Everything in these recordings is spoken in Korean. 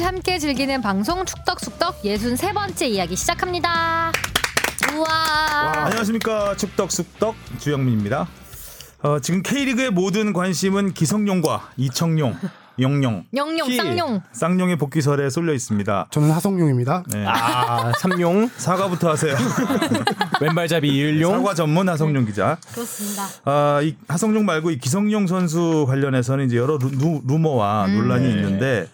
같이 함께 즐기는 방송 축덕숙덕 63번째 이야기 시작합니다. 우와. 안녕하십니까 축덕숙덕 주영민입니다. 어, 지금 K리그의 모든 관심은 기성용과 이청용, 영용, 영용 키. 쌍용. 쌍용의 복귀설에 쏠려 있습니다. 저는 하성룡입니다. 네. 아 삼용 사과부터 하세요. 왼발잡이 이을용 사과 전문 하성룡 기자. 그렇습니다. 아, 이 하성룡 말고 이 기성용 선수 관련해서는 이제 여러 루, 머와 논란이 네. 있는데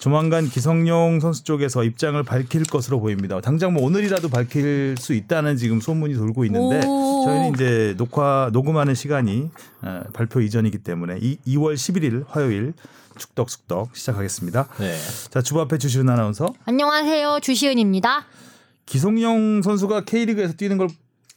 조만간 기성용 선수 쪽에서 입장을 밝힐 것으로 보입니다. 당장 뭐 오늘이라도 밝힐 수 있다는 지금 소문이 돌고 있는데 오. 저희는 이제 녹화 녹음하는 시간이 어, 발표 이전이기 때문에 이, 2월 11일 화요일 축덕 숙덕 시작하겠습니다. 네. 자 주부 앞에 주시은 아나운서 안녕하세요. 주시은입니다. 기성용 선수가 K리그에서 뛰는 걸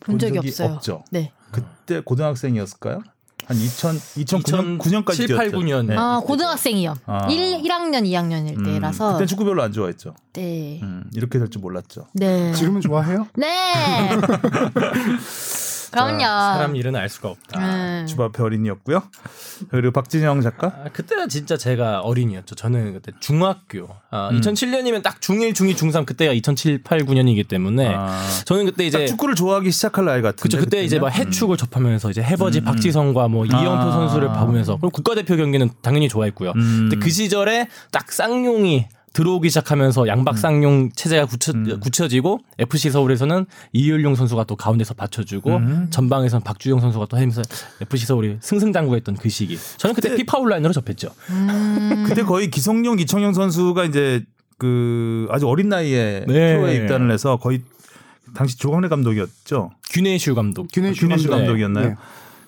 본 적이 없어요. 없죠. 네. 그때 고등학생이었을까요? 한 2000, 2009년 9년까지 7, 8, 9년. 네. 아, 고등학생이요. 아. 1, 1학년, 2학년일 음, 때라서. 그때 축구 별로 안 좋아했죠. 네. 음, 이렇게 될 줄 몰랐죠. 네. 지금은 좋아해요? 네. 그럼요. 사람 일은 알 수가 없다. 음. 주부 앞에 어린이였고요. 그리고 박진영 작가. 아, 그때는 진짜 제가 어린이였죠. 저는 그때 중학교. 아, 음. 2007년이면 딱 중1, 중2, 중3 그때가 2007, 8, 9년이기 때문에 아, 저는 그때 딱 이제 축구를 좋아하기 시작할 나이 같은데. 그쵸 그때 이제 막 그때는? 해축을 접하면서 이제 해버지 음. 박지성과 뭐 이영표 아. 선수를 봐보면서 그리고 국가대표 경기는 당연히 좋아했고요. 음. 근데 그 시절에 딱 쌍용이 들어오기 시작하면서 양박 쌍용 체제가 굳혀, 음. 굳혀지고 FC 서울에서는 이을용 선수가 또 가운데서 받쳐주고 음. 전방에서는 박주영 선수가 또 하면서 FC 서울이 승승장구했던 그 시기. 저는 그때 피파 온라인으로 접했죠. 음. 그때 거의 기성용, 이청용 선수가 이제 그 아주 어린 나이에 네. 프로에 입단을 해서 거의 당시 조광래 감독이었죠. 균해슈 감독. 균해 균해슈 감독. 감독이었나요? 네.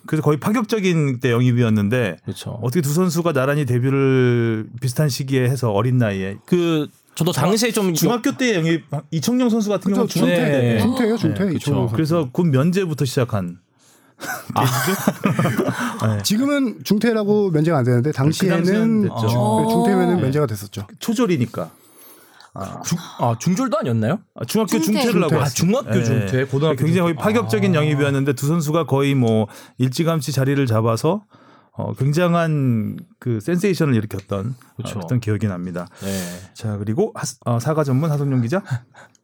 그래서 거의 파격적인 때 영입이었는데 그렇죠. 어떻게 두 선수가 나란히 데뷔를 비슷한 시기에 해서 어린 나이에 그 저도 당시에 좀 중학교 때 영입 이청용 선수 같은 경우는 그렇죠. 중학교 중퇴. 때 네. 중퇴예요, 중퇴. 네, 이청용 선수. 그래서 곧 면제부터 시작한 지금은 중퇴라고 면제가 안 되는데 당시에는 당시에는 됐죠. 중- 중퇴면은 네. 면제가 됐었죠. 초졸이니까 중, 아 중졸도 아니었나요? 아, 중학교 중퇴. 중퇴를 하고 아. 중학교 네. 중퇴, 고등학교 굉장히 거의 중퇴. 파격적인 아. 영입이었는데 두 선수가 거의 뭐 일찌감치 자리를 잡아서 어, 굉장한 그 센세이션을 일으켰던 그쵸. 어, 어떤 기억이 납니다. 네. 자 그리고 하, 어, 사과 전문 하성룡 기자.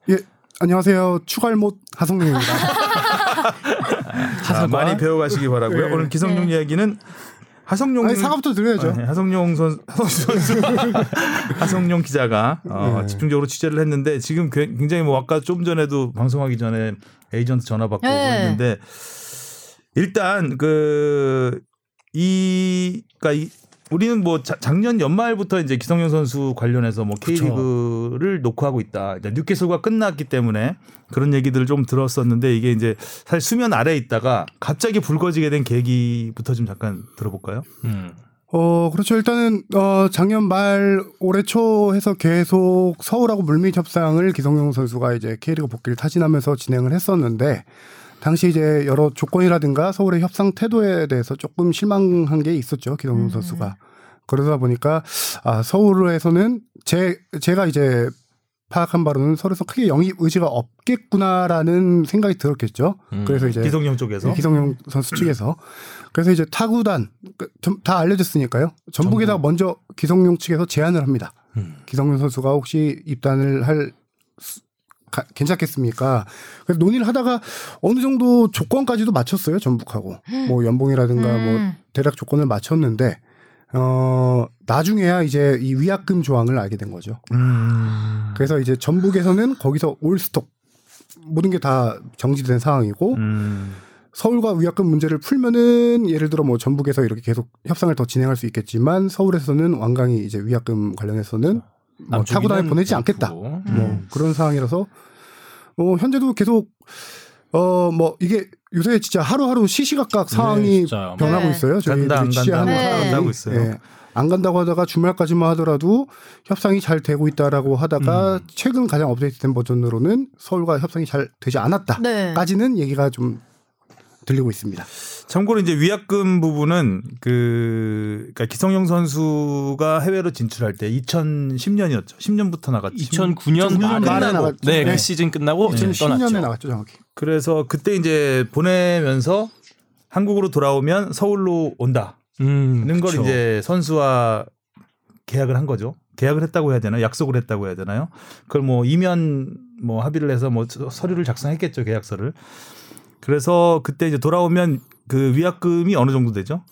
예, 안녕하세요. 추갈못 하성룡입니다. 자, 많이 배워가시기 바라고요. 네. 오늘 기성용 네. 이야기는 하성룡 아니 사과부터 드려야죠. 네, 하성룡 선 선수 하성룡 기자가 어, 네. 집중적으로 취재를 했는데 지금 괴- 굉장히 뭐 아까 좀 전에도 방송하기 전에 에이전트 전화 받고 네. 했는데 일단 그이 그러니까 이 우리는 뭐 자- 작년 연말부터 이제 기성용 선수 관련해서 뭐 K리그를 녹화하고 있다. 이제 뉴캐슬과 끝났기 때문에 그런 얘기들을 좀 들었었는데 이게 이제 사실 수면 아래에 있다가 갑자기 불거지게 된 계기부터 좀 잠깐 들어볼까요? 음. 어, 그렇죠. 일단은 어, 작년 말 올해 초 해서 계속 서울하고 물밑 협상을 기성용 선수가 이제 K리그 복귀를 타진하면서 진행을 했었는데 당시 이제 여러 조건이라든가 서울의 협상 태도에 대해서 조금 실망한 게 있었죠. 기성용 음. 선수가. 그러다 보니까 아, 서울에서는 제 제가 이제 파악한 바로는 서울에서 크게 영입 의지가 없겠구나라는 생각이 들었겠죠. 음. 그래서 이제 기성용 쪽에서 네, 기성용 선수 측에서 그래서 이제 타구단 그, 좀다 알려졌으니까요. 전북에다가 먼저 기성용 측에서 제안을 합니다. 음. 기성용 선수가 혹시 입단을 할 수- 가- 괜찮겠습니까? 그래서 논의를 하다가 어느 정도 조건까지도 맞췄어요. 전북하고 뭐 연봉이라든가 뭐 음. 대략 조건을 맞췄는데 어 나중에야 이제 이 위약금 조항을 알게 된 거죠. 음. 그래서 이제 전북에서는 거기서 올스톱 모든 게 다 정지된 상황이고 음. 서울과 위약금 문제를 풀면은 예를 들어 뭐 전북에서 이렇게 계속 협상을 더 진행할 수 있겠지만 서울에서는 완강히 이제 위약금 관련해서는 뭐 남쪽이는 타구단에 보내지 않겠다. 뭐 음. 그런 상황이라서 어 현재도 계속 어 뭐 이게 요새 진짜 하루하루 시시각각 상황이 네. 변하고 네. 있어요. 저희들이 네. 상황이. 예. 안 간다고 하다가 주말까지만 하더라도 협상이 잘 되고 있다라고 하다가 음. 최근 가장 업데이트된 버전으로는 서울과 협상이 잘 되지 않았다. 네. 까지는 얘기가 좀 들리고 있습니다. 참고로 이제 위약금 부분은 그 그러니까 기성용 선수가 해외로 진출할 때 2010년이었죠. 10년부터 나갔죠. 2009년 2009년 말에 말에 끝나고 나갔죠. 네, 네. 그 시즌 끝나고 이제 2010년에 떠났죠. 나갔죠, 정확히. 그래서 그때 이제 보내면서 한국으로 돌아오면 서울로 온다는 음, 걸 그쵸. 이제 선수와 계약을 한 거죠. 계약을 했다고 해야 되나요? 약속을 했다고 해야 되나요? 그걸 뭐 이면 뭐 합의를 해서 뭐 서류를 작성했겠죠 계약서를. 그래서 그때 이제 돌아오면 그 위약금이 어느 정도 되죠?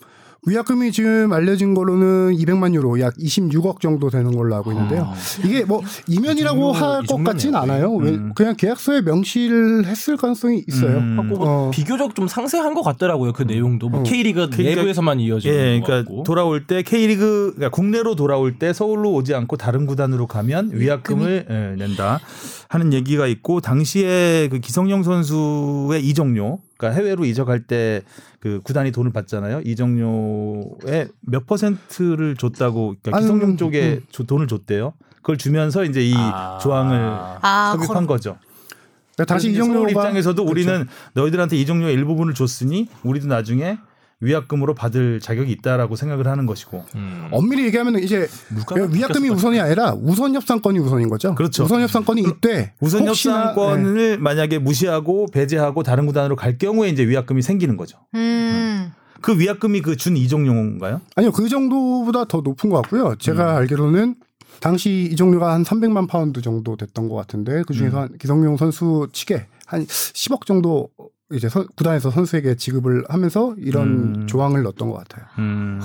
위약금이 지금 알려진 걸로는 200만 유로 약 26억 정도 되는 걸로 알고 있는데요. 아. 이게 뭐 이면이라고 할이것 같진 정도네요. 않아요. 왜- 음. 그냥 계약서에 명시를 했을 가능성이 있어요. 음. 어. 비교적 좀 상세한 것 같더라고요. 그 내용도 뭐 어. K리그 그러니까- 내부에서만 이어지는 예, 것 그러니까 같고. 돌아올 때 K리그 그러니까 국내로 돌아올 때 서울로 오지 않고 다른 구단으로 가면 위약금을 예, 낸다 하는 얘기가 있고 당시에 그 기성용 선수의 이적료 그러니까 해외로 이적할 때 그 구단이 돈을 받잖아요. 이적료의 몇 퍼센트를 줬다고 그러니까 한- 기성용 쪽에 음. 조- 돈을 줬대요. 그걸 주면서 이제 이 아. 조항을 아, 섭입한 거죠. 그러니까 서울 이정료가 입장에서도 그렇죠. 우리는 너희들한테 이정료의 일부분을 줬으니 우리도 나중에 위약금으로 받을 자격이 있다라고 생각을 하는 것이고. 음. 엄밀히 얘기하면 이제 위약금이 우선이 아니라 우선 협상권이 우선인 거죠. 그렇죠. 우선 협상권이 이때 우선 협상권을 네. 만약에 무시하고 배제하고 다른 구단으로 갈 경우에 이제 위약금이 생기는 거죠. 음. 그 위약금이 그 준 이종용인가요? 아니요 그 정도보다 더 높은 것 같고요. 제가 음. 알기로는 당시 이적료가 한 300만 파운드 정도 됐던 것 같은데 그 중에서 음. 한 기성용 선수 측에 한 10억 정도 이제 선- 구단에서 선수에게 지급을 하면서 이런 음. 조항을 넣었던 것 같아요. 음.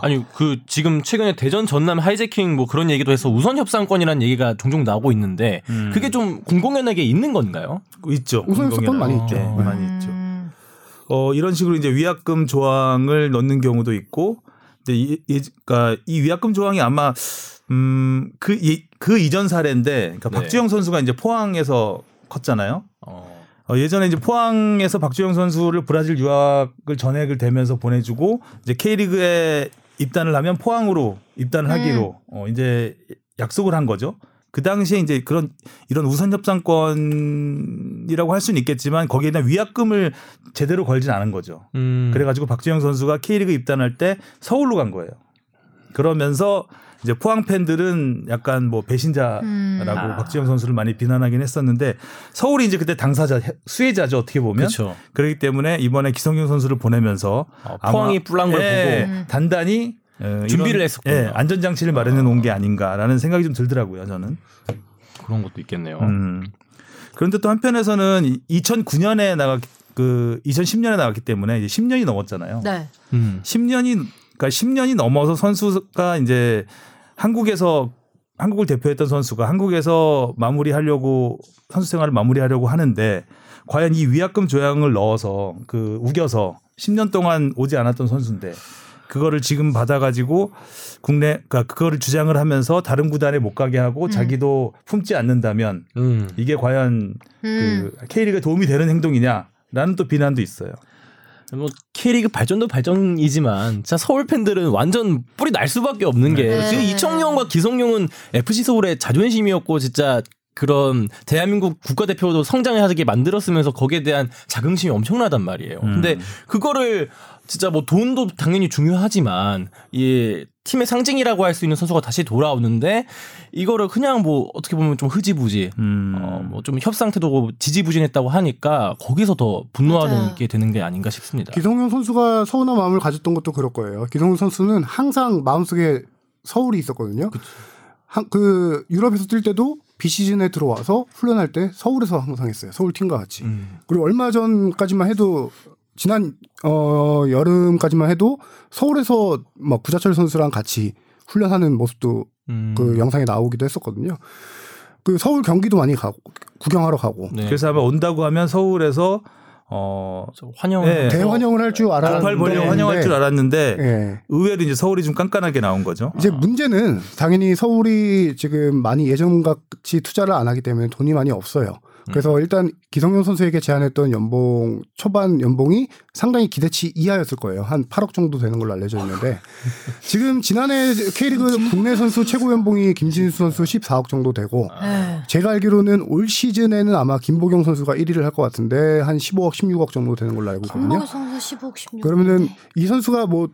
아니 그 지금 최근에 대전 전남 하이재킹 뭐 그런 얘기도 해서 우선 협상권이라는 얘기가 종종 나오고 있는데 음. 그게 좀 공공연하게 있는 건가요? 있죠. 우선 협상권. 많이 있죠. 네, 네. 많이 있죠. 음. 어, 이런 식으로 이제 위약금 조항을 넣는 경우도 있고, 근데 이, 이, 그러니까 이 위약금 조항이 아마 음, 그, 이, 그 이전 사례인데, 그러니까 네. 박주영 선수가 이제 포항에서 컸잖아요. 어. 어, 예전에 이제 포항에서 박주영 선수를 브라질 유학을 전액을 대면서 보내주고 이제 K리그에 입단을 하면 포항으로 입단을 하기로 어, 이제 약속을 한 거죠. 그 당시에 이제 그런 이런 우선 협상권이라고 할 수는 있겠지만 거기에 대한 위약금을 제대로 걸진 않은 거죠. 음. 그래가지고 박주영 선수가 K리그 입단할 때 서울로 간 거예요. 그러면서 이제 포항 팬들은 약간 뭐 배신자라고 음. 아. 박주영 선수를 많이 비난하긴 했었는데 서울이 이제 그때 당사자 수혜자죠 어떻게 보면 그렇죠. 그렇기 때문에 이번에 기성용 선수를 보내면서 어, 포항이 뿔난 걸 예, 보고 음. 단단히 어, 준비를 했었군요. 예, 안전장치를 마련해 놓은 게 아닌가라는 생각이 좀 들더라고요 저는. 그런 것도 있겠네요. 음. 그런데 또 한편에서는 2009년에 나갔 그 2010년에 나갔기 때문에 이제 10년이 넘었잖아요. 네. 음. 10년이 그러니까 10년이 넘어서 선수가 이제 한국에서 한국을 대표했던 선수가 한국에서 마무리하려고 선수 생활을 마무리하려고 하는데 과연 이 위약금 조항을 넣어서 그 우겨서 10년 동안 오지 않았던 선수인데 그거를 지금 받아가지고 국내 그러니까 그거를 주장을 하면서 다른 구단에 못 가게 하고 음. 자기도 품지 않는다면 음. 이게 과연 음. 그 K리그에 도움이 되는 행동이냐라는 또 비난도 있어요. 뭐 K리그 발전도 발전이지만 진짜 서울 팬들은 완전 뿔이 날 수밖에 없는 게 네. 지금 이청용과 기성용은 FC 서울의 자존심이었고 진짜 그런 대한민국 국가대표도 성장하게 만들었으면서 거기에 대한 자긍심이 엄청나단 말이에요. 음. 근데 그거를 진짜 뭐 돈도 당연히 중요하지만 이 팀의 상징이라고 할 수 있는 선수가 다시 돌아오는데 이거를 그냥 뭐 어떻게 보면 좀 흐지부지 음. 어, 뭐 좀 협상 태도고 지지부진했다고 하니까 거기서 더 분노하는 맞아요. 게 되는 게 아닌가 싶습니다. 기성용 선수가 서운한 마음을 가졌던 것도 그럴 거예요. 기성용 선수는 항상 마음속에 서울이 있었거든요. 한, 그 유럽에서 뛸 때도 비시즌에 들어와서 훈련할 때 서울에서 항상 했어요. 서울 팀과 같이. 음. 그리고 얼마 전까지만 해도 지난 어 여름까지만 해도 서울에서 막 구자철 선수랑 같이 훈련하는 모습도 음. 그 영상에 나오기도 했었거든요. 그 서울 경기도 많이 가고 구경하러 가고 네. 그래서 아마 온다고 하면 서울에서 어 환영 네. 대환영을 할 줄 알았는데 벌려 환영할 줄 알았는데 예. 의외로 이제 서울이 좀 깐깐하게 나온 거죠. 이제 문제는 당연히 서울이 지금 많이 예전 같이 투자를 안 하기 때문에 돈이 많이 없어요. 그래서 일단 기성용 선수에게 제안했던 연봉 초반 연봉이 상당히 기대치 이하였을 거예요. 한 8억 정도 되는 걸로 알려져 있는데 지금 지난해 K리그 국내 선수 최고 연봉이 김진수 선수 14억 정도 되고 네. 제가 알기로는 올 시즌에는 아마 김보경 선수가 1위를 할 것 같은데 한 15억 16억 정도 되는 걸로 알고 있거든요. 한국 선수 15억 16억. 그러면은 이 선수가 뭐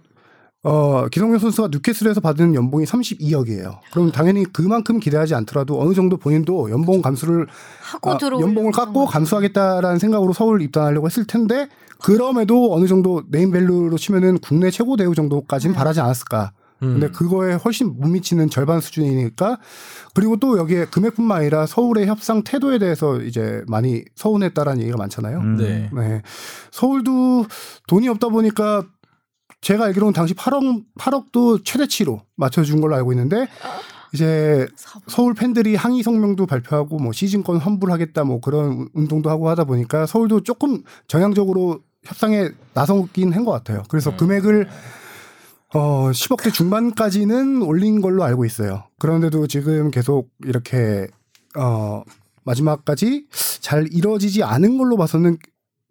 어, 기성용 선수가 뉴캐슬에서 받은 연봉이 32억이에요. 그럼 당연히 그만큼 기대하지 않더라도 어느 정도 본인도 연봉 감수를 하고 아, 연봉을 깎고 감수하겠다라는 생각으로 서울 입단하려고 했을 텐데 그럼에도 어느 정도 네임밸류로 치면은 국내 최고 대우 정도까지는 바라지 않았을까 근데 음. 그거에 훨씬 못 미치는 절반 수준이니까 그리고 또 여기에 금액뿐만 아니라 서울의 협상 태도에 대해서 이제 많이 서운했다라는 얘기가 많잖아요. 음. 네. 네. 서울도 돈이 없다 보니까 제가 알기로는 당시 8억 8억도 최대치로 맞춰준 걸로 알고 있는데 이제 서울 팬들이 항의 성명도 발표하고 뭐 시즌권 환불하겠다 뭐 그런 운동도 하고 하다 보니까 서울도 조금 정향적으로 협상에 나서긴 한 것 같아요. 그래서 음. 금액을 어 10억대 중반까지는 올린 걸로 알고 있어요. 그런데도 지금 계속 이렇게 어 마지막까지 잘 이루어지지 않은 걸로 봐서는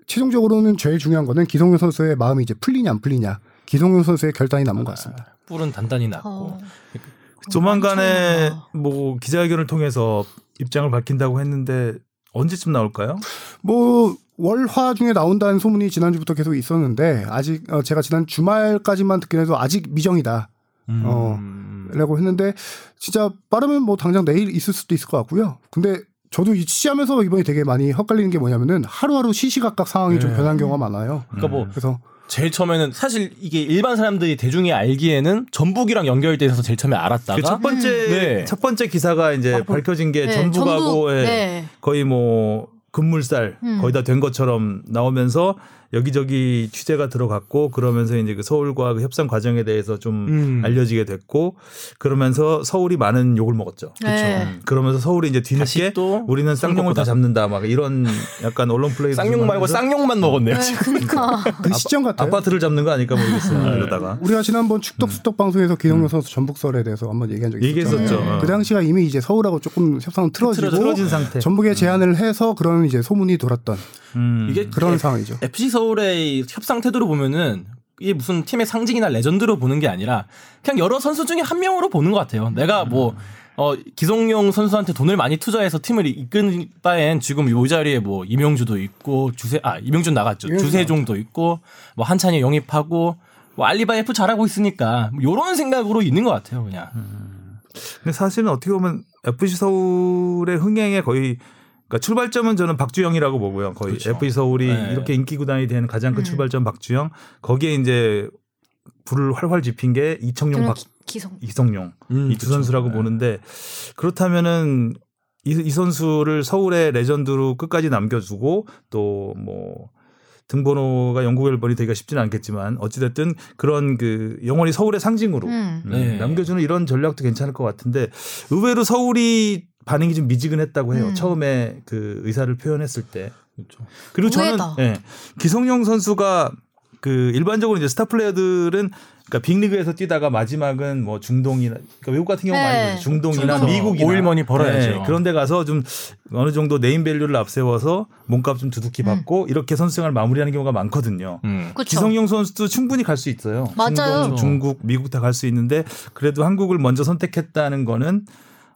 최종적으로는 제일 중요한 거는 기성용 선수의 마음이 이제 풀리냐 안 풀리냐. 기성용 선수의 결단이 남은 것 같습니다. 뿔은 단단히 났고 어. 조만간에 뭐 기자회견을 통해서 입장을 밝힌다고 했는데 언제쯤 나올까요? 뭐 월화 중에 나온다는 소문이 지난주부터 계속 있었는데 아직 어, 제가 지난 주말까지만 듣긴 해도 아직 미정이다. 음. 어. 라고 했는데 진짜 빠르면 뭐 당장 내일 있을 수도 있을 것 같고요. 근데 저도 이 취재하면서 이번에 되게 많이 헛갈리는 게 뭐냐면은 하루하루 시시각각 상황이 좀 네. 변한 경우가 많아요. 그러니까 뭐 그래서 제일 처음에는 사실 이게 일반 사람들이 대중이 알기에는 전북이랑 연결돼 있어서 제일 처음에 알았다가 그 첫 번째 네. 첫 번째 기사가 이제 아, 밝혀진 게 네, 전북하고 전북, 예, 네. 거의 뭐 급물살 음. 거의 다 된 것처럼 나오면서 여기저기 취재가 들어갔고 그러면서 이제 그 서울과 그 협상 과정에 대해서 좀 음. 알려지게 됐고 그러면서 서울이 많은 욕을 먹었죠. 네. 음, 그러면서 서울이 이제 뒤늦게 우리는 쌍용을 다손 잡는다 막 이런 약간 언론 플레이 쌍용 말고 쌍용만 먹었네요. 네, 지금. 그러니까 그 시점 같아요. 아파트를 잡는 거 아닐까 모르겠어요. 네. 이러다가 우리가 지난번 축덕 수덕 방송에서 기성용 선수 전북설에 대해서 한번 얘기한 적이 얘기했었죠. 있었잖아요. 어. 그 당시가 이미 이제 서울하고 조금 협상은 틀어지고 틀어진 상태. 전북에 제안을 해서 그런 이제 소문이 돌았던 음. 이게 그런 예, 상황이죠. FC 서울의 협상 태도를 보면은 이게 무슨 팀의 상징이나 레전드로 보는 게 아니라 그냥 여러 선수 중에 한 명으로 보는 것 같아요. 내가 뭐 어, 기성용 선수한테 돈을 많이 투자해서 팀을 이끈 바엔 지금 이 자리에 뭐 이명주도 있고 주세 아 이명준 나갔죠. 주세종도 있고 뭐 한찬이 영입하고 뭐 알리바이프 잘하고 있으니까 뭐 이런 생각으로 있는 것 같아요. 그냥. 근데 사실은 어떻게 보면 FC 서울의 흥행에 거의 그러니까 출발점은 저는 박주영이라고 보고요. 거의 그렇죠. FC 서울이 네. 이렇게 인기 구단이 된 가장 큰 음. 출발점 박주영. 거기에 이제 불을 활활 지핀 게 이청용, 박 기- 기성 이성용 음, 이두 그렇죠. 선수라고 네. 보는데 그렇다면은 이, 이 선수를 서울의 레전드로 끝까지 남겨주고 또뭐 등번호가 영국 앨범이 되기가 쉽지는 않겠지만 어찌됐든 그런 그 영원히 서울의 상징으로 음. 음, 네. 남겨주는 이런 전략도 괜찮을 것 같은데 의외로 서울이 반응이 좀 미지근했다고 해요. 음. 처음에 그 의사를 표현했을 때. 그렇죠. 그리고 저는. 예, 기성용 선수가 그 일반적으로 이제 스타 플레이어들은 그러니까 빅리그에서 뛰다가 마지막은 뭐 중동이나 그러니까 외국 같은 경우 네. 많이 보죠. 중동이나 중동. 미국이나 오일머니 벌어야죠. 네, 그런 데 가서 좀 어느 정도 네임 밸류를 앞세워서 몸값 좀 두둑히 받고 이렇게 선수 생활 마무리하는 경우가 많거든요. 음. 그렇죠. 기성용 선수도 충분히 갈 수 있어요. 맞아요. 중동, 중국, 미국 다 갈 수 있는데 그래도 한국을 먼저 선택했다는 거는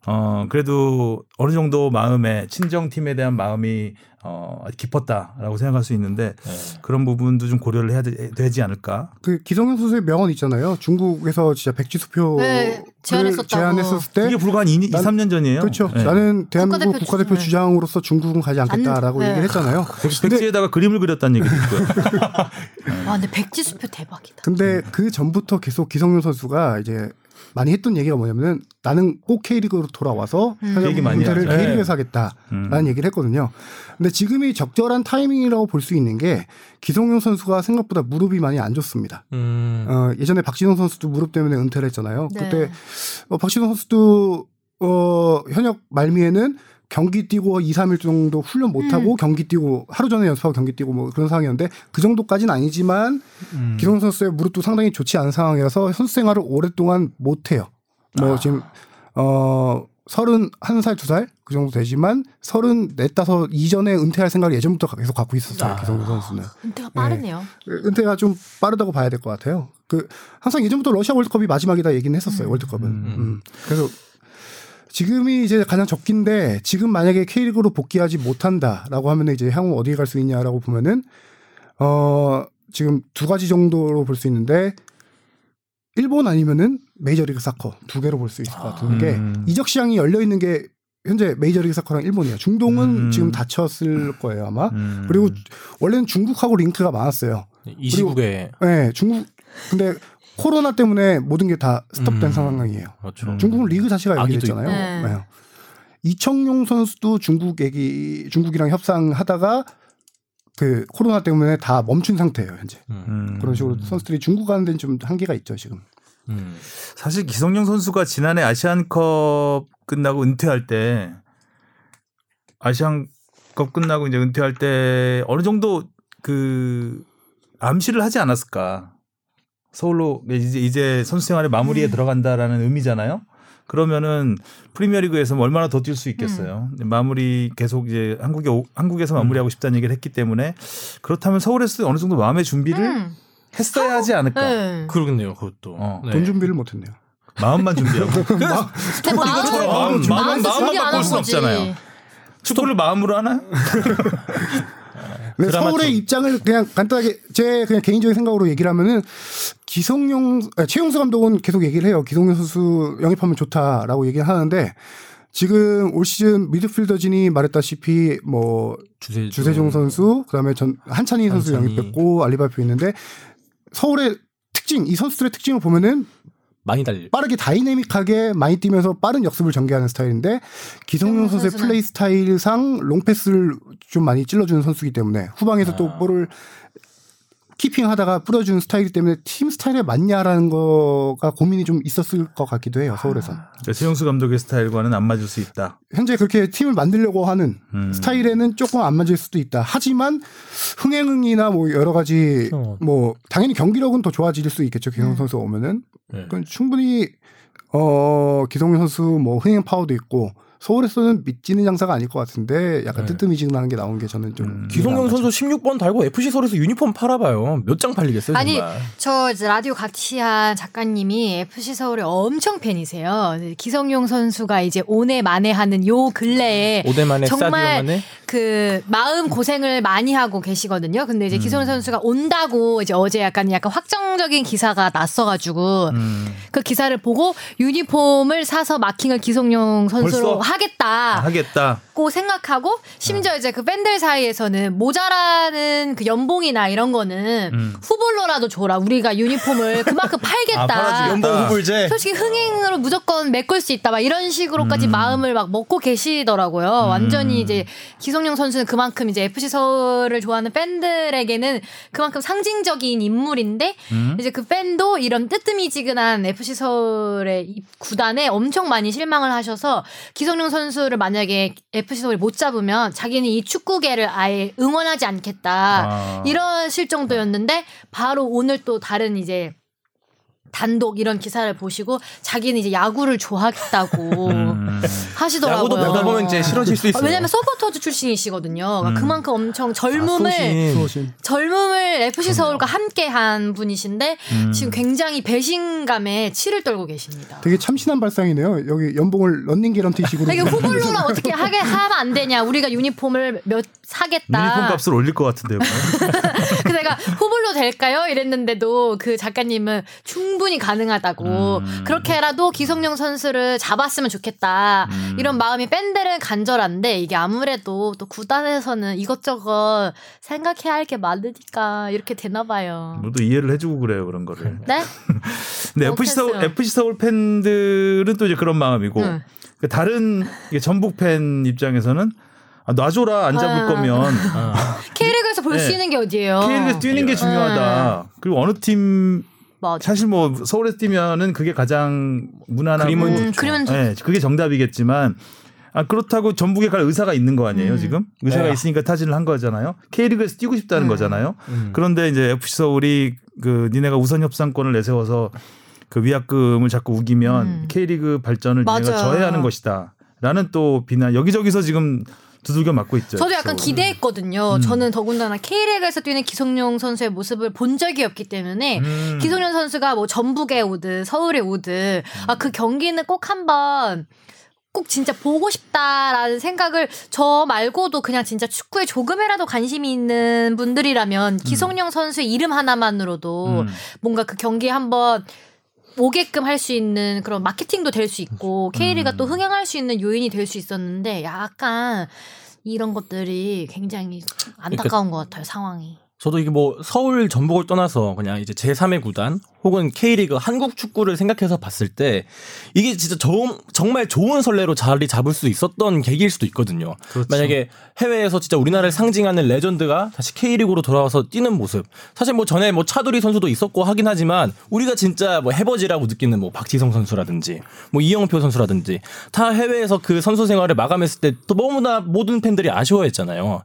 어 그래도 어느 정도 마음에 친정 팀에 대한 마음이 어 깊었다라고 생각할 수 있는데 네. 그런 부분도 좀 고려를 해야 되, 지 않을까? 그 기성용 선수의 명언 있잖아요. 중국에서 진짜 백지 수표 네, 제안했었다고. 제안했었을 때 그게 불과 한 2, 난- 3년 전이에요. 그렇죠. 네. 나는 대한민국 국가대표 국가대표, 주장. 주장으로서 중국은 가지 않겠다라고 안- 네. 얘기를 했잖아요. 근데 백지에다가 그림을 그렸다는 얘기도 있고요. 아 근데 백지 수표 대박이다. 근데 그 전부터 계속 기성용 선수가 이제 많이 했던 얘기가 뭐냐면은 나는 꼭 K리그로 돌아와서 음. 현역 얘기 많이 문제를 하죠. K리그에서 하겠다라는 음. 얘기를 했거든요. 근데 지금이 적절한 타이밍이라고 볼 수 있는 게 기성용 선수가 생각보다 무릎이 많이 안 좋습니다. 음. 어, 예전에 박진호 선수도 무릎 때문에 은퇴를 했잖아요. 네. 그때 어, 박진호 선수도 어, 현역 말미에는 경기 뛰고 2, 3일 정도 훈련 못 하고 음. 경기 뛰고 하루 전에 연습하고 경기 뛰고 뭐 그런 상황이었는데 그 정도까지는 아니지만 음. 기성 선수의 무릎도 상당히 좋지 않은 상황이라서 선수 생활을 오랫동안 못 해요. 뭐 아. 지금 어 31살, 2살 그 정도 되지만 34, 5 이전에 은퇴할 생각을 예전부터 계속 갖고 있었어요. 아. 기성용 선수는. 은퇴가 빠르네요. 은퇴가 좀 빠르다고 봐야 될 것 같아요. 그 항상 예전부터 러시아 월드컵이 마지막이다 얘기는 했었어요. 음. 월드컵은. 음. 음. 그래서 지금이 이제 가장 적긴데 지금 만약에 K리그로 복귀하지 못한다라고 하면 이제 향후 어디에 갈수 있냐라고 보면은 어 지금 두 가지 정도로 볼 수 있는데 일본 아니면은 메이저리그 사커 두 개로 볼 수 있을 것 같은 게 음. 이적 시장이 열려 있는 게 현재 메이저리그 사커랑 일본이에요. 중동은 음. 지금 닫혔을 거예요 아마. 음. 그리고 원래는 중국하고 링크가 많았어요. 29개 네, 중국 근데 코로나 때문에 모든 게 다 스톱된 음. 상황이에요. 그렇죠. 중국은 리그 자체가 연기됐잖아요. 네. 네. 이청용 선수도 중국 얘기 중국이랑 협상하다가 그 코로나 때문에 다 멈춘 상태예요 현재. 음. 그런 식으로 선수들이 중국 가는 데는 좀 한계가 있죠 지금. 음. 사실 기성용 선수가 지난해 아시안컵 끝나고 은퇴할 때 아시안컵 끝나고 이제 은퇴할 때 어느 정도 그 암시를 하지 않았을까? 서울로 이제 이제 선수 생활의 마무리에 들어간다라는 의미잖아요. 그러면은 프리미어리그에서 얼마나 더 뛸 수 있겠어요. 마무리 계속 이제 한국에 오- 한국에서 마무리하고 싶다는 얘기를 했기 때문에 그렇다면 서울에서 어느 정도 마음의 준비를 음. 했어야 하지 않을까. 네. 그러겠네요, 그것도. 어. 네. 돈 준비를 못했네요. 마음만 준비하고. 근데 마음, 마음, 안 바꿀 한 순. 없잖아요. 축구를 마음으로 하나요? 네, 서울의 쪽. 입장을 그냥 간단하게 제 그냥 개인적인 생각으로 얘기를 하면은 기성용 아, 최용수 감독은 계속 얘기를 해요. 기성용 선수 영입하면 좋다라고 얘기를 하는데 지금 올 시즌 미드필더진이 말했다시피 뭐 주세종, 주세종 선수 그다음에 전 한찬희 선수. 영입했고 알리바이프 있는데 서울의 특징 이 선수들의 특징을 보면은 많이 달리. 빠르게 다이내믹하게 많이 뛰면서 빠른 역습을 전개하는 스타일인데 기성용 선수의? 플레이 스타일상 롱패스를 좀 많이 찔러주는 선수이기 때문에 후방에서 또 아. 볼을 keeping 하다가 뿌려주는 스타일이기 때문에 팀 스타일에 맞냐라는 거가 고민이 좀 있었을 것 같기도 해요 서울에선 그러니까 최용수 감독의 스타일과는 안 맞을 수 있다. 현재 그렇게 팀을 만들려고 하는 음. 스타일에는 조금 안 맞을 수도 있다. 하지만 흥행이나 뭐 여러 가지 어. 뭐 당연히 경기력은 더 좋아질 수 있겠죠. 기성용 음. 선수가 오면은 네. 그건 충분히 어 기성용 선수 뭐 흥행 파워도 있고 서울에서는 믿지는 장사가 아닐 것 같은데 약간 네. 뜨뜨미지근하는 게 나온 게 저는 좀 음. 기성용 선수 16번 달고 FC 서울에서 유니폼 팔아봐요. 몇 장 팔리겠어요, 아니 정말. 저 이제 라디오 같이 한 작가님이 FC 서울의 엄청 팬이세요. 기성용 선수가 이제 오네 만에 하는 요 근래에 오대만에 정말 스타디움만에 그 마음 고생을 많이 하고 계시거든요. 근데 이제 기성용 선수가 온다고 이제 어제 약간 약간 확정적인 기사가 났어가지고 음. 그 기사를 보고 유니폼을 사서 마킹을 기성용 선수로 벌써? 하겠다. 하겠다. 고 생각하고 심지어 이제 그 팬들 사이에서는 모자라는 그 연봉이나 이런 거는 음. 후불로라도 줘라. 우리가 유니폼을 그만큼 아, 팔겠다. 팔아주겠다. 연봉 후불제. 솔직히 흥행으로 무조건 메꿀 수 있다. 막 이런 식으로까지 음. 마음을 막 먹고 계시더라고요. 완전히 이제 기성용 선수는 그만큼 이제 FC 서울을 좋아하는 팬들에게는 그만큼 상징적인 인물인데 음. 이제 그 팬도 이런 뜨뜨미지근한 FC 서울의 이 구단에 엄청 많이 실망을 하셔서 기성용 선수를 만약에 FC 서울이 못 잡으면 자기는 이 축구계를 아예 응원하지 않겠다. 아. 이러실 정도였는데 바로 오늘 또 다른 이제 단독 이런 기사를 보시고 자기는 이제 야구를 좋아하겠다고 음. 하시더라고요. 야구도 보다 보면 이제 싫어질 수 있어요. 아, 왜냐면 서포터즈 출신이시거든요. 그러니까 음. 그만큼 엄청 아, 젊음을 소신. 수호신. 젊음을 FC 서울과 함께 한 분이신데 음. 지금 굉장히 배신감에 치를 떨고 계십니다. 되게 참신한 발상이네요. 여기 연봉을 런닝 개런티식으로 이게 후불로는 어떻게 하게 하면 안 되냐? 우리가 유니폼을 몇 사겠다. 유니폼 값을 올릴 것 같은데요. 내가 후불로 될까요? 이랬는데도 그 작가님은 충분히 가능하다고 음. 그렇게라도 기성용 선수를 잡았으면 좋겠다 음. 이런 마음이 팬들은 간절한데 이게 아무래도 또 구단에서는 이것저것 생각해야 할 게 많으니까 이렇게 되나 봐요. 모두 이해를 해주고 그래요 그런 거를. 네? 근데 어, FC 서울. FC 서울 팬들은 또 이제 그런 마음이고 응. 그 다른 전북 팬 입장에서는 아, 놔줘라 안 잡을 아. 거면 아. 수 네. 있는 게 어디예요? K리그에서 뛰는 게 중요하다. 그리고 어느 팀 맞아. 사실 뭐 서울에서 뛰면은 그게 가장 무난하고 그림은 음, 그림은 좋- 네, 그게 정답이겠지만 아 그렇다고 전북에 갈 의사가 있는 거 아니에요 음. 지금 의사가 네. 있으니까 타진을 한 거잖아요 K리그에서 뛰고 싶다는 음. 거잖아요 음. 그런데 이제 FC 서울이 그 니네가 우선 협상권을 내세워서 그 위약금을 자꾸 우기면 음. K리그 발전을 니네가 맞아요. 저해하는 것이다라는 또 비난 여기저기서 지금 두들겨 맞고 있죠. 저도 약간 FC 서울은. 기대했거든요. 음. 저는 더군다나 K리그에서 뛰는 기성용 선수의 모습을 본 적이 없기 때문에 음. 기성용 선수가 뭐 전북에 오든 서울에 오든 아 그 경기는 꼭 한번 꼭 진짜 보고 싶다라는 생각을 저 말고도 그냥 진짜 축구에 조금이라도 관심이 있는 분들이라면 기성용 선수의 이름 하나만으로도 음. 뭔가 그 경기에 한번 오게끔 할 수 있는 그런 마케팅도 될 수 있고 K리가 음. 또 흥행할 수 있는 요인이 될 수 있었는데 약간 이런 것들이 굉장히 안타까운 것 같아요 상황이. 저도 이게 뭐 서울 전북을 떠나서 그냥 이제 제3의 구단 혹은 K리그 한국 축구를 생각해서 봤을 때 이게 진짜 정, 정말 좋은 선례로 자리 잡을 수 있었던 계기일 수도 있거든요. 그렇죠. 만약에 해외에서 진짜 우리나라를 상징하는 레전드가 다시 K리그로 돌아와서 뛰는 모습. 사실 뭐 전에 뭐 차두리 선수도 있었고 하긴 하지만 우리가 진짜 뭐 해버지라고 느끼는 뭐 박지성 선수라든지 뭐 이영표 선수라든지 다 해외에서 그 선수 생활을 마감했을 때 또 너무나 모든 팬들이 아쉬워했잖아요.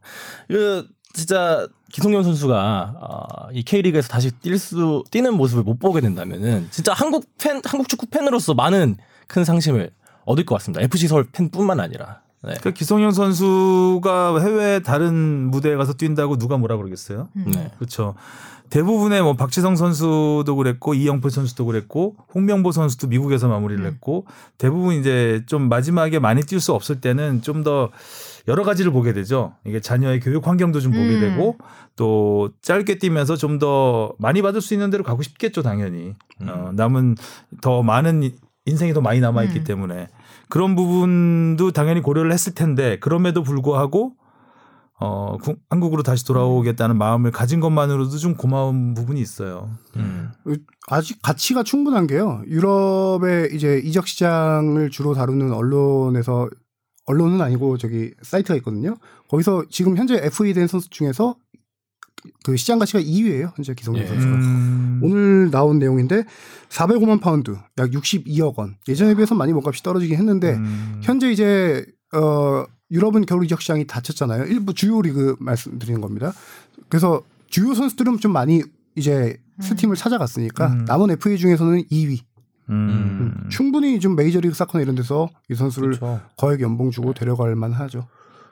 그 진짜 기성용 선수가 어, 이 K리그에서 다시 뛸 수 뛰는 모습을 못 보게 된다면은 진짜 한국 팬 한국 축구 팬으로서 많은 큰 상심을 얻을 것 같습니다. FC 서울 팬뿐만 아니라. 네. 그러니까 기성용 선수가 해외 다른 무대에 가서 뛴다고 누가 뭐라 그러겠어요? 네. 그렇죠. 대부분의 뭐 박지성 선수도 그랬고 이영표 선수도 그랬고 홍명보 선수도 미국에서 마무리를 했고 대부분 이제 좀 마지막에 많이 뛸 수 없을 때는 좀더 여러 가지를 보게 되죠. 이게 자녀의 교육 환경도 좀 보게 음. 되고 또 짧게 뛰면서 좀 더 많이 받을 수 있는 데로 가고 싶겠죠, 당연히. 어, 남은 더 많은 이- 인생이 더 많이 남아 있기 음. 때문에 그런 부분도 당연히 고려를 했을 텐데 그럼에도 불구하고 어, 구- 한국으로 다시 돌아오겠다는 마음을 가진 것만으로도 좀 고마운 부분이 있어요. 음. 아직 가치가 충분한 게요. 유럽의 이제 이적 시장을 주로 다루는 언론에서 언론은 아니고 저기 사이트가 있거든요. 거기서 지금 현재 FA 된 선수 중에서 그 시장 가치가 2위예요. 현재 기성용 예. 선수가. 음. 오늘 나온 내용인데 405만 파운드, 약 62억 원. 예전에 비해서 많이 몸값이 떨어지긴 했는데 음. 현재 이제 어 유럽은 겨울 이적 시장이 닫혔잖아요. 일부 주요 리그 말씀드리는 겁니다. 그래서 주요 선수들은 좀 많이 이제 새 팀을 찾아갔으니까 음. 남은 FA 중에서는 2위. 음. 충분히 좀 메이저리그 사커나 이런 데서 이 선수를 그렇죠. 거액 연봉 주고 데려갈 만하죠.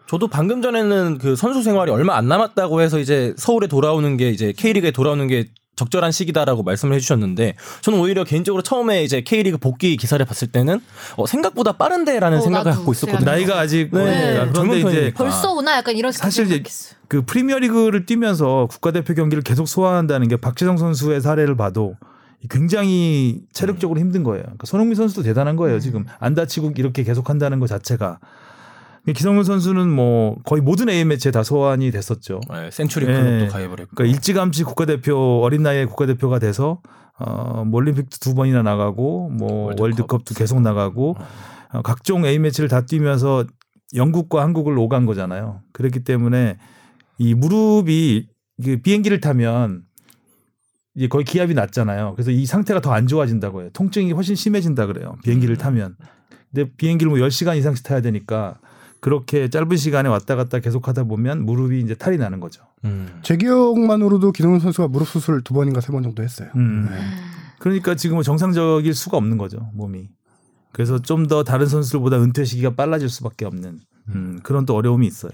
저도 방금 전에는 그 선수 생활이 얼마 안 남았다고 해서 이제 서울에 돌아오는 게 이제 K리그에 돌아오는 게 적절한 시기다라고 말씀을 해주셨는데 저는 오히려 개인적으로 처음에 이제 K리그 복귀 기사를 봤을 때는 어, 생각보다 빠른데라는 어, 생각을 갖고 있었거든요. 나이가 아직 네. 어리니까. 그런데 젊은 이제. 벌써 오나 약간 이런 사실 이제 생각했어. 그 프리미어리그를 뛰면서 국가대표 경기를 계속 소화한다는 게 박지성 선수의 사례를 봐도 굉장히 체력적으로 힘든 거예요. 그러니까 손흥민 선수도 대단한 거예요. 지금 안 다치고 이렇게 계속 한다는 것 자체가. 기성용 선수는 뭐 거의 모든 A 매치에 다 소환이 됐었죠. 네, 센츄리 예. 클럽도 가입을 했고. 그러니까 일찌감치 국가대표 어린 나이에 국가대표가 돼서 어, 뭐 올림픽도 두 번이나 나가고 뭐 월드컵. 월드컵도 계속 나가고 어, 각종 A 매치를 다 뛰면서 영국과 한국을 오간 거잖아요. 그렇기 때문에 이 무릎이 그 비행기를 타면 이제 거의 기압이 낮잖아요. 그래서 이 상태가 더 안 좋아진다고 해요. 통증이 훨씬 심해진다 그래요. 비행기를 타면. 근데 비행기를 뭐 10시간 이상씩 타야 되니까 그렇게 짧은 시간에 왔다 갔다 계속 하다 보면 무릎이 이제 탈이 나는 거죠. 음. 제 기억만으로도 기성용 선수가 무릎 수술 두 번인가 세 번 정도 했어요. 음. 네. 그러니까 지금은 정상적일 수가 없는 거죠 몸이. 그래서 좀 더 다른 선수들보다 은퇴 시기가 빨라질 수밖에 없는 음, 그런 또 어려움이 있어요.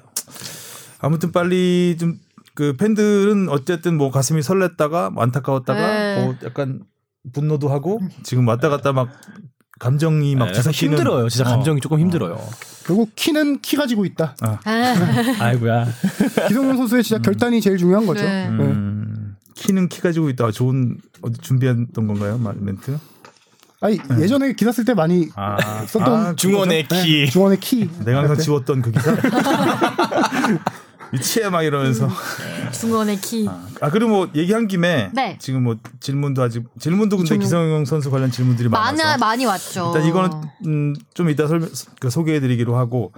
아무튼 빨리 좀 그 팬들은 어쨌든 뭐 가슴이 설렜다가 뭐 안타까웠다가 네. 뭐 약간 분노도 하고 지금 왔다 갔다 막 감정이 막 네, 뒤섞이는 힘들어요. 진짜 어. 감정이 조금 힘들어요. 그리고 키는 키 가지고 있다. 아, 아이고야. 기성용 선수의 진짜 결단이 제일 중요한 거죠. 네. 네. 음, 키는 키 가지고 있다. 좋은 어디 준비했던 건가요, 말- 멘트? 아니 예전에 기사 쓸 때 많이 아, 썼던 아, 중원의 네, 키. 중원의 키. 내가 항상 네. 지웠던 그 기사. 미치해 막 이러면서. 중원의 키. 아 그리고 뭐 얘기한 김에 네. 지금 뭐 질문도 아직 질문도 근데 기성용 선수 관련 질문들이 많아서 많이 많이 왔죠. 일단 이거는 음, 좀 이따 설명 그 소개해드리기로 하고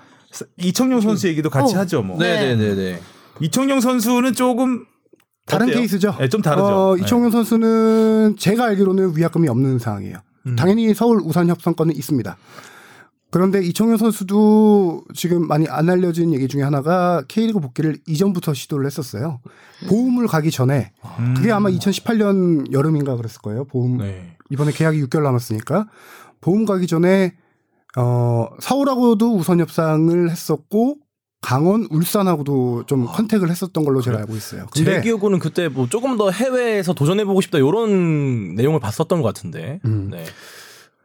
이청용 선수 얘기도 같이 어. 하죠. 뭐 네. 네네네네. 이청용 선수는 조금 다른 어때요? 케이스죠. 네, 좀 다르죠. 어, 네. 이청용 선수는 제가 알기로는 위약금이 없는 상황이에요. 음. 당연히 서울 우산 협상권은 있습니다. 그런데 이청용 선수도 지금 많이 안 알려진 얘기 중에 하나가 K리그 복귀를 이전부터 시도를 했었어요. 보험을 가기 전에 음. 그게 아마 2018년 여름인가 그랬을 거예요. 보험 네. 이번에 계약이 6개월 남았으니까 보험 가기 전에 어 서울하고도 우선 협상을 했었고 강원, 울산하고도 좀 컨택을 했었던 걸로 제가 알고 있어요. 제 기억으로는 그때 뭐 조금 더 해외에서 도전해보고 싶다 이런 내용을 봤었던 것 같은데. 음. 네.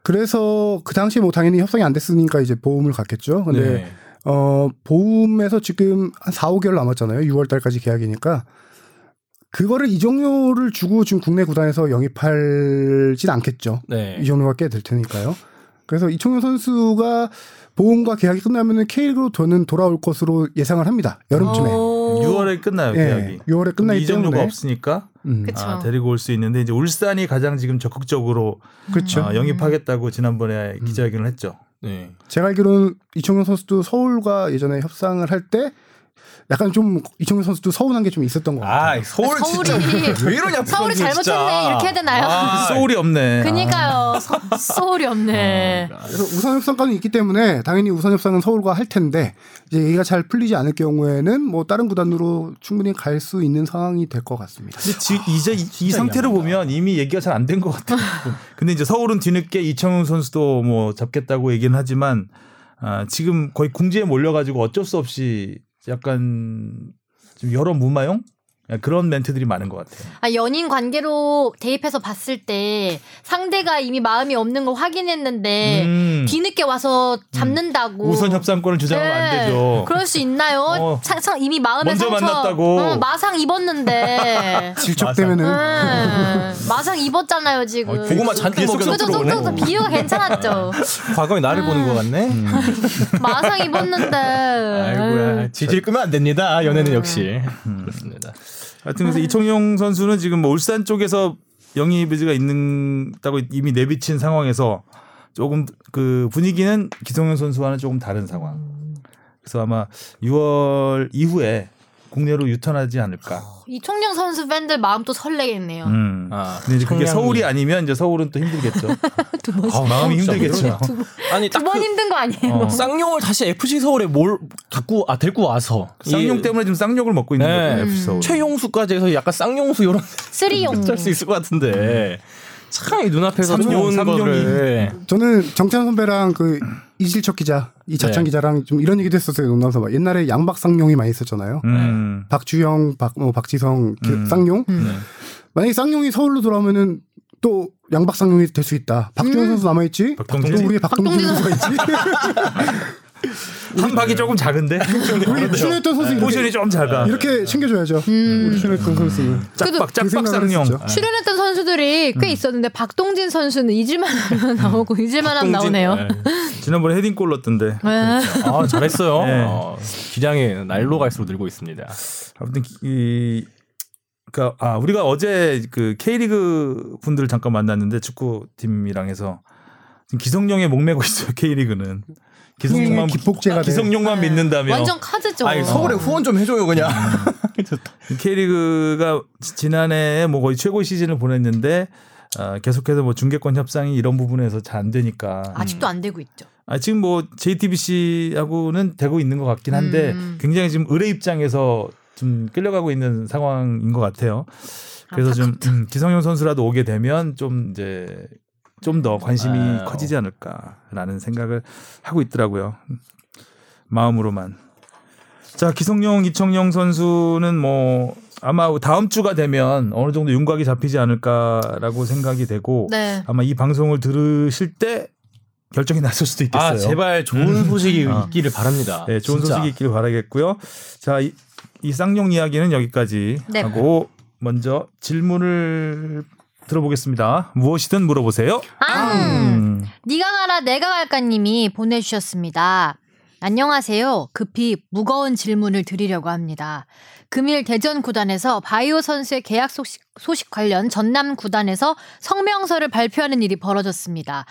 그래서 그 당시에 뭐 당연히 협상이 안 됐으니까 이제 보험을 갔겠죠. 근데 네. 어 보험에서 지금 한 4, 5개월 남았잖아요. 6월 달까지 계약이니까 그거를 이정료를 주고 지금 국내 구단에서 영입할진 않겠죠. 네. 이정료가 꽤 될 테니까요. 그래서 이청용 선수가 보험과 계약이 끝나면은 K리그로 저는 돌아올 것으로 예상을 합니다. 여름쯤에. 오. 6월에 끝나요 예, 계약이. 6월에 끝나기 때문에. 없으니까 음. 아, 데리고 올 수 있는데 이제 울산이 가장 지금 적극적으로 그렇죠. 아, 영입하겠다고 지난번에 기자회견을 했죠. 네. 제가 알기로는 이청용 선수도 서울과 예전에 협상을 할 때 약간 좀 이청용 선수도 서운한 게 좀 있었던 것 같아요. 아, 서울 서울이 진짜 왜 이러냐? 서울이. 잘못했네 이렇게 해야 되나요? 아, 소울이 없네. 그니까요. 서, 서울이 없네. 그래서 우선 협상까지 있기 때문에 당연히 우선 협상은 서울과 할 텐데 이제 얘기가 잘 풀리지 않을 경우에는 뭐 다른 구단으로 충분히 갈 수 있는 상황이 될 것 같습니다. 근데 지, 이제 이, 이 상태를 보면 이미 얘기가 잘 안 된 것 같아요. 근데 이제 서울은 뒤늦게 이청용 선수도 뭐 잡겠다고 얘기는 하지만 아, 지금 거의 궁지에 몰려가지고 어쩔 수 없이 약간 좀 여러 무마용 그런 멘트들이 많은 것 같아요. 아, 연인 관계로 대입해서 봤을 때 상대가 이미 마음이 없는 걸 확인했는데 음, 뒤늦게 와서 잡는다고. 우선 협상권을 주장하면 안 네. 되죠. 그럴 수 있나요? 어. 상, 상, 이미 마음에 먼저 상처 만났다고. 어, 마상 입었는데. 질척되면은 음, 마상 입었잖아요 지금. 어, 고구마 잔뜩. 그죠, 비유가 괜찮았죠. 과거에 나를 보는 것 같네. 음. 마상 입었는데. 아이고야. 지질 끄면 안 됩니다. 연애는 역시. 그렇습니다. 하여튼 그래서 이청용 선수는 지금 뭐 울산 쪽에서 영입 의지가 있는다고 이미 내비친 상황에서 조금 그 분위기는 기성용 선수와는 조금 다른 상황. 그래서 아마 6월 이후에 국내로 유턴하지 않을까. 이청용 선수 팬들 마음도 설레겠네요. 음. 아, 근데 이제 그게. 서울이 아니면 이제 서울은 또 힘들겠죠. 아, 마음이 힘들겠죠. 아니 두딱번그 힘든 거 아니에요? 어. 쌍용을 다시 FC 서울에 뭘 갖고 아 데리고 와서 쌍용 이 때문에 지금 쌍욕을 먹고 있는 네. 거죠. FC 서울. 최용수까지 해서 약간 쌍용수 이런 쓰리용. 할수 있을 것 같은데 참 이 눈앞에서 삼용, 좋은 삼용이. 거를 저는 정찬 선배랑 그 이실척 기자, 이 자찬 네. 기자랑 좀 이런 얘기도 했었어요. 농담서 막 옛날에 양박쌍용이 많이 있었잖아요. 음. 박주영, 박, 뭐 박지성, 기- 음. 쌍용. 네. 만약에 쌍용이 서울로 돌아오면은 또 양박쌍용이 될 수 있다. 박주영 선수 남아있지. 박동진? 또 우리의 박동진 박동진 선수가 있지. 한 박이 조금 작은데 우리 출연했던 선수 포션이 좀 작아. 이렇게 챙겨줘야죠. 우리 출연했던 선수는. 짝박 그 짝박 생각을 쌍용. 출연했던 선수들이 꽤 있었는데 박동진 선수는 잊을만 하면 나오고 잊을만 하면 나오네요. 네. 지난번에 헤딩골 넣었던데. 네. 아 잘했어요. 네. 어, 기량이 날로 갈수록 늘고 있습니다. 아무튼 이 그러니까 아 우리가 어제 그 K리그 분들을 잠깐 만났는데 축구 팀이랑 해서 지금 기성용에 목매고 있어요 K리그는 기성용만 기폭제가 돼. 기성용만 믿는다며 완전 카드죠. 아니 서울에 후원 좀 해줘요 그냥. K리그가 지난해에 뭐 거의 최고 시즌을 보냈는데 아, 계속해서 뭐 중계권 협상이 이런 부분에서 잘 안 되니까 아직도 안 되고 있죠. 아, 지금 뭐 JTBC하고는 되고 있는 것 같긴 한데 음. 굉장히 지금 의뢰 입장에서 좀 끌려가고 있는 상황인 것 같아요. 그래서 좀 음, 기성용 선수라도 오게 되면 좀 이제 좀 더 관심이 아유. 커지지 않을까라는 생각을 하고 있더라고요. 마음으로만. 자 기성용 이청용 선수는 뭐 아마 다음 주가 되면 어느 정도 윤곽이 잡히지 않을까라고 생각이 되고 네. 아마 이 방송을 들으실 때 결정이 났을 수도 있겠어요. 아 제발 좋은 소식이 어. 있기를 바랍니다. 네, 좋은 진짜. 소식이 있기를 바라겠고요. 자, 이, 이 쌍용 이야기는 여기까지 네. 하고 먼저 질문을 들어보겠습니다. 무엇이든 물어보세요. 아, 음. 니가 가라 내가 갈까님이 보내주셨습니다. 안녕하세요. 급히 무거운 질문을 드리려고 합니다. 금일 대전 구단에서 바이오 선수의 계약 소식, 소식 관련 전남 구단에서 성명서를 발표하는 일이 벌어졌습니다.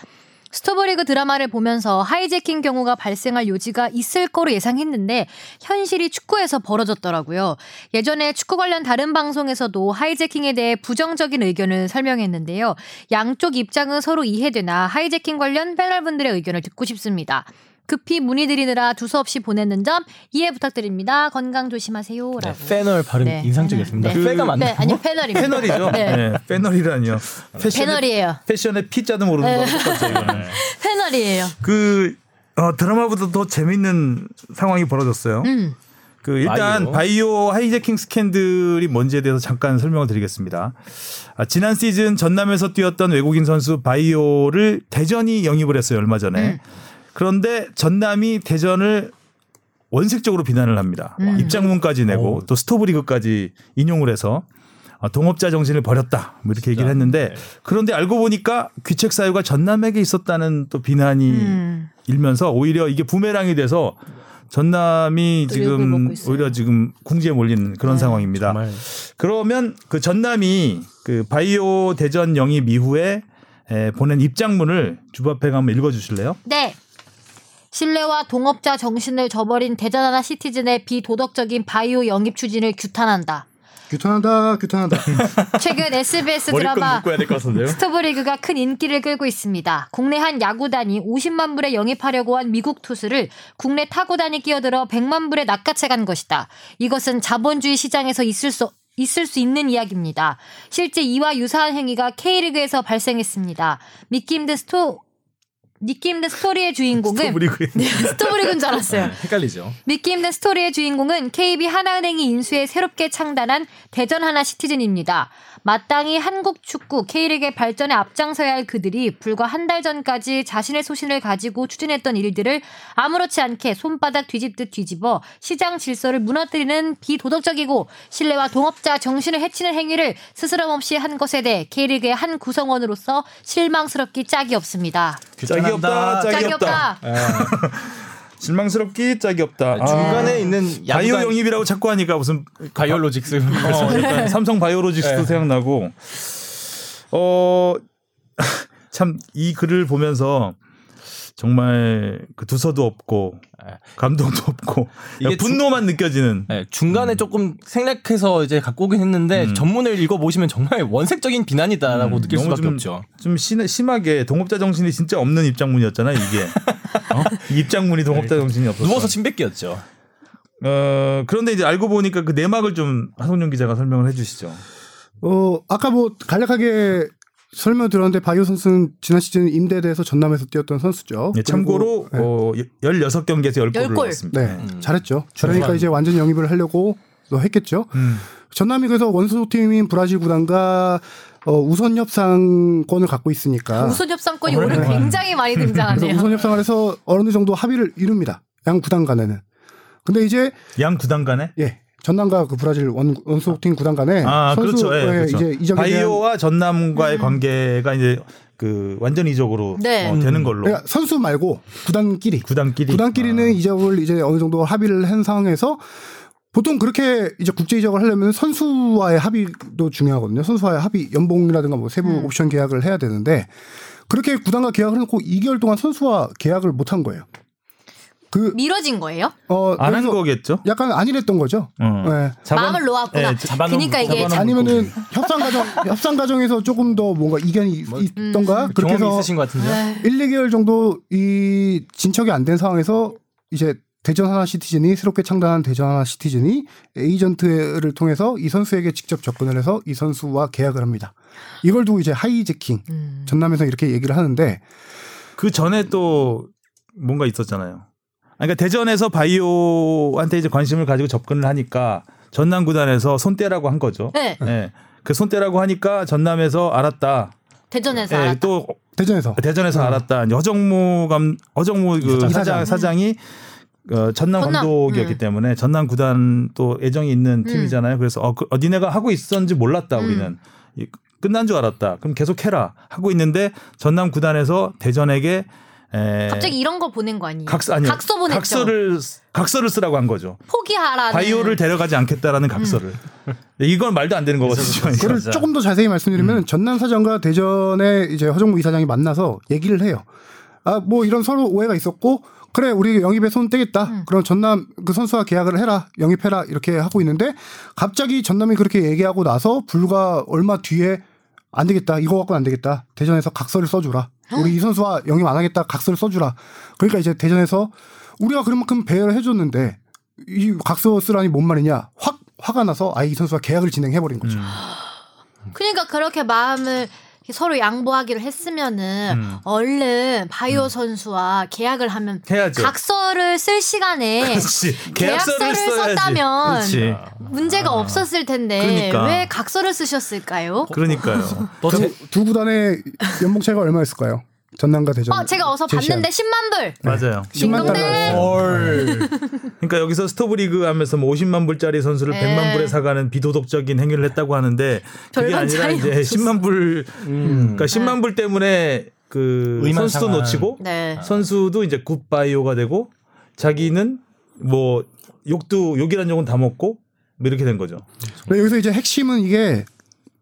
스토브리그 드라마를 보면서 하이제킹 경우가 발생할 요지가 있을 거로 예상했는데 현실이 축구에서 벌어졌더라고요. 예전에 축구 관련 다른 방송에서도 하이제킹에 대해 부정적인 의견을 설명했는데요. 양쪽 입장은 서로 이해되나 하이제킹 관련 패널분들의 의견을 듣고 싶습니다. 급히 문의드리느라 두서없이 보냈는 점 이해 부탁드립니다. 건강 조심하세요. 네, 라고. 패널 발음 네, 인상적이었습니다. 패널. 패가 맞나요? 네, 아니요, 패널입니다. 패널이죠. 네. 네. 패널이라니요. 패션의, 패널이에요. 패션의 피자도 모르는 네. 거랑 똑같아요. 패널이에요. 그 어, 드라마보다 더 재밌는 상황이 벌어졌어요. 음. 그 일단 바이오. 바이오, 하이제킹 스캔들이 뭔지에 대해서 잠깐 설명을 드리겠습니다. 아, 지난 시즌 전남에서 뛰었던 외국인 선수 바이오를 대전이 영입을 했어요 얼마 전에. 그런데 전남이 대전을 원색적으로 비난을 합니다. 음. 입장문까지 내고 오. 또 스토브리그까지 인용을 해서 어, 동업자 정신을 버렸다. 뭐 이렇게 얘기를 했는데 네. 그런데 알고 보니까 귀책 사유가 전남에게 있었다는 또 비난이 음. 일면서 오히려 이게 부메랑이 돼서 전남이 지금. 오히려 지금 궁지에 몰리는 그런 네. 상황입니다. 정말 그러면 그 전남이 그 바이오 대전 영입 이후에 에, 보낸 입장문을 주바페가 한번 읽어주실래요? 네. 신뢰와 동업자 정신을 저버린 대전하나 시티즌의 비도덕적인 바이오 영입 추진을 규탄한다. 규탄한다, 규탄한다. 최근 SBS 드라마. 스토브리그가 큰 인기를 끌고 있습니다. 국내 한 야구단이 50만 불에 영입하려고 한 미국 투수를 국내 타구단이 끼어들어 100만 불에 낚아채 간 것이다. 이것은 자본주의 시장에서 있을 수 있을 수 있는 이야기입니다. 실제 이와 유사한 행위가 K리그에서 발생했습니다. 믿기 힘든 스토 믿기 힘든 스토리의 주인공은 네, 스토브리그인 줄 알았어요. 헷갈리죠. 믿기 힘든 스토리의 주인공은 KB 하나은행이 인수해 새롭게 창단한 대전 하나 시티즌입니다. 마땅히 한국 축구 K리그의 발전에 앞장서야 할 그들이 불과 한 달 전까지 자신의 소신을 가지고 추진했던 일들을 아무렇지 않게 손바닥 뒤집듯 뒤집어 시장 질서를 무너뜨리는 비도덕적이고 신뢰와 동업자 정신을 해치는 행위를 스스럼 없이 한 것에 대해 K리그의 한 구성원으로서 실망스럽기 짝이 없습니다. 짝이 없다, 짝이, 짝이 없다. 없다. 실망스럽기 짝이 없다. 아, 중간에 있는 바이오 영입이라고 자꾸 하니까 무슨 바이올로직스 어, 약간 삼성 바이오로직스도 네. 생각나고 어 참 이 글을 보면서 정말 그 두서도 없고 네. 감동도 없고 이게 분노만 느껴지는 네, 중간에 조금 생략해서 이제 갖고 오긴 했는데 음. 전문을 읽어 보시면 정말 원색적인 비난이다라고 음, 느낄 수밖에 좀- 없죠. 좀 심, 심하게 동업자 정신이 진짜 없는 입장문이었잖아요 이게 어? 이 입장문이 동업자 정신이 없었어. 누워서 침 뱉기였죠. 어 그런데 이제 알고 보니까 그 내막을 좀 하성룡 기자가 설명을 해주시죠. 어, 아까 뭐 간략하게 설명 들었는데 바이오 선수는 지난 시즌 임대돼서 전남에서 뛰었던 선수죠. 예, 참고로 네. 어, 16경기에서 10골을 열 골. 넣었습니다. 네, 음. 잘했죠. 그러니까 이제 완전 영입을 하려고 또 했겠죠. 음. 전남이 그래서 원소팀인 브라질 구단과 어, 우선 협상권을 갖고 있으니까 우선 협상권이 어, 오늘 네. 굉장히 많이 등장하네요. 우선 협상을 해서 어느 정도 합의를 이룹니다. 양 구단 간에는. 근데 이제 양 구단 간에 예 전남과 그 브라질 원, 원소팀 구단 간에 아 선수 그렇죠. 예, 예, 그렇죠. 이제 이적에 대한 바이오와 전남과의 관계가 이제 그 완전 이적으로 네. 어, 되는 걸로 그러니까 선수 말고 구단끼리 구단끼리 구단끼리는 아. 이적을 이제 어느 정도 합의를 한 상황에서 보통 그렇게 이제 국제 이적을 하려면 선수와의 합의도 중요하거든요. 선수와의 합의 연봉이라든가 뭐 세부 음. 옵션 계약을 해야 되는데 그렇게 구단과 계약을 해놓고 2개월 동안 선수와 계약을 못 한 거예요. 그 미뤄진 거예요? 어, 안 한 거겠죠. 약간 안일했던 거죠. 어. 네. 잡아- 마음을 놓았구나. 예, 잡아놓은- 그러니까 이게 아니면은 협상 과정 협상 과정에서 조금 더 뭔가 이견이 뭐, 있던가 그렇게 경험이 해서 있으신 것 같은데요. 에이, 1, 2개월 정도 이 진척이 안 된 상황에서 이제 대전 하나 시티즌이 새롭게 창단한 대전 하나 시티즌이 에이전트를 통해서 이 선수에게 직접 접근을 해서 이 선수와 계약을 합니다. 이걸 두고 이제 하이제킹 음. 전남에서 이렇게 얘기를 하는데 그 전에 또 뭔가 있었잖아요. 그러니까 대전에서 바이오한테 이제 관심을 가지고 접근을 하니까 전남 구단에서 손떼라고 한 거죠. 네, 예. 그 손떼라고 하니까 전남에서 알았다. 대전에서 예, 알았다. 또 대전에서 대전에서 어. 알았다. 허정무 감 허정무 그 이사장. 사장 사장이 어, 전남 전남. 감독이었기 음. 때문에 전남 구단 또 애정이 있는 팀이잖아요. 그래서 어, 그, 어, 니네가 하고 있었는지 몰랐다 음. 우리는 이, 끝난 줄 알았다. 그럼 계속 해라 하고 있는데 전남 구단에서 대전에게 에, 갑자기 이런 걸 보낸 거 아니에요? 각서 아니 각서 보냈죠. 각서를 각서를 쓰라고 한 거죠. 포기하라는. 바이오를 데려가지 않겠다라는 각서를. 이건 말도 안 되는 거거든요. 그걸. 조금 더 자세히 말씀드리면 음. 전남 사장과 대전의 이제 허정무 이사장이 만나서 얘기를 해요. 아 뭐 이런 서로 오해가 있었고 그래 우리 영입에 손 떼겠다. 음. 그럼 전남 그 선수와 계약을 해라 영입해라 이렇게 하고 있는데 갑자기 전남이 그렇게 얘기하고 나서 불과 얼마 뒤에 안 되겠다 이거 갖고는 안 되겠다 대전에서 각서를 써주라. 우리 이 선수와 영입 안 하겠다 각서를 써주라. 그러니까 이제 대전에서 우리가 그만큼 배려를 해줬는데 이 각서 쓰라니 뭔 말이냐 확 화가 나서 아예 이 선수와 계약을 진행해버린 거죠. 음. 그러니까 그렇게 마음을 서로 양보하기를 했으면은 음. 얼른 바이오 선수와 계약을 하면 해야죠. 각서를 쓸 시간에 그렇지. 계약서를 써야지. 썼다면 그렇지. 문제가 없었을 텐데 그러니까. 왜 각서를 쓰셨을까요? 그러니까요. 두, 두 구단의 연봉 차이가 얼마였을까요? 전남과 대전. 어, 제가 어서 제시한. 봤는데 10만 불. 맞아요. 10만 딩동댕. 달러. 헐. 그러니까 여기서 스토브리그 하면서 뭐 50만 불짜리 선수를 네. 100만 불에 사가는 비도덕적인 행위를 했다고 하는데 그게 아니라 이제 없었어. 10만 불 음. 그러니까 10만 불 때문에 그 선수도 상한. 놓치고 네. 선수도 이제 굿바이오가 되고 자기는 뭐 욕도 욕이란 욕은 다 먹고 뭐 이렇게 된 거죠. 여기서 이제 핵심은 이게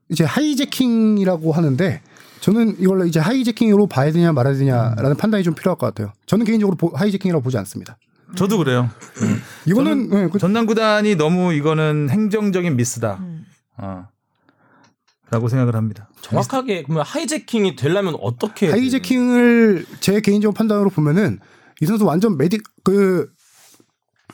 이제 하이제킹이라고 하는데 저는 이걸 이제 하이제킹으로 봐야 되냐 말아야 되냐라는 판단이 좀 필요할 것 같아요. 저는 개인적으로 보- 하이제킹이라고 보지 않습니다. 저도 그래요. 이거는 네, 그- 전남 구단이 너무 이거는 행정적인 미스다. 음. 어. 라고 생각을 합니다. 정확하게 그러면 하이제킹이 되려면 어떻게 하이제킹을 제 개인적 판단으로 보면은 이 선수 완전 메디 그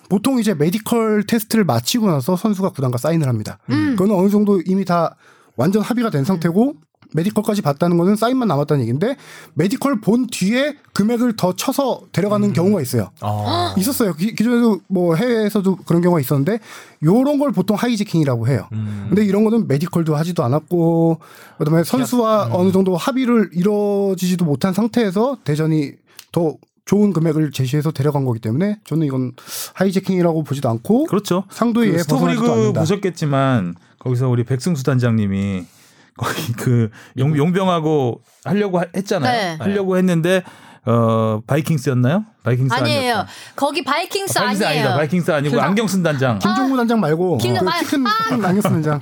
보통 이제 메디컬 테스트를 마치고 나서 선수가 구단과 사인을 합니다. 음. 그거는 어느 정도 이미 다 완전 합의가 된 상태고 메디컬까지 봤다는 거는 사인만 남았다는 얘기인데 메디컬 본 뒤에 금액을 더 쳐서 데려가는 경우가 있어요. 아. 있었어요. 기, 기존에도 뭐 해외에서도 그런 경우가 있었는데 요런 걸 보통 하이재킹이라고 해요. 음. 근데 이런 거는 메디컬도 하지도 않았고 그다음에 선수와 어느 정도 합의를 이루어지지도 못한 상태에서 대전이 더 좋은 금액을 제시해서 데려간 거기 때문에 저는 이건 하이재킹이라고 보지도 않고 그렇죠. 상도의 그 예 스토브리그. 보셨겠지만 거기서 우리 백승수 단장님이 거기 그 용, 용병하고 하려고 하- 했잖아요. 네. 하려고 했는데 어 바이킹스였나요? 바이킹스 아니에요. 아니었다. 거기 바이킹스 아, 바이킹스 아니에요. 아니다. 바이킹스 아니고 그- 안경 쓴 단장. 김종구 단장 말고 김- 그 아, 키큰 안경 쓴 단장.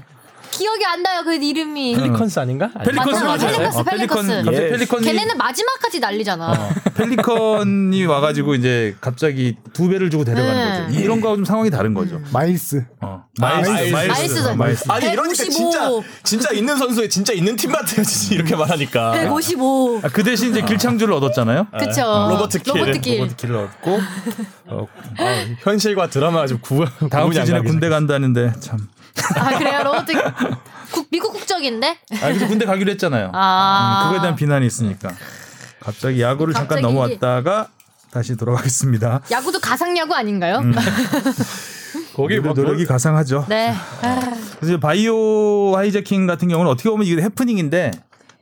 기억이 안 나요. 그 이름이. 펠리컨스 아닌가? 펠리컨스 맞아요. 맞아요. 펠리컨스, 어, 펠리컨 펠리컨스. 갑자기 예. 펠리컨이 걔네는 마지막까지 난리잖아. 어, 펠리컨이 와가지고 이제 갑자기 두 배를 주고 데려가는 네. 거죠. 이런 거하고 좀 상황이 다른 거죠. 마일스. 어. 마일스, 마일스. 어, 마일스. 아니 이러니까 155. 진짜 진짜 있는 선수에 진짜 있는 팀 같아요. 진짜 이렇게 말하니까. 155. 아, 그 대신 이제 길창주를 얻었잖아요. 그쵸. 로버트 길. 로버트 길. 로버트 길을 얻고 어, 아, 현실과 드라마가 좀 구. 다음 시즌에 군대 간다는데 참. 아, 그래요? 로버트 국, 미국 국적인데? 아, 그래서 군대 가기로 했잖아요. 아. 음, 그거에 대한 비난이 있으니까. 갑자기 야구를 잠깐 갑자기- 넘어왔다가 다시 돌아가겠습니다. 야구도 가상 야구 아닌가요? 음. 거기 뭐 노력이 가상하죠. 네. 그래서 바이오 하이제킹 같은 경우는 어떻게 보면 이게 해프닝인데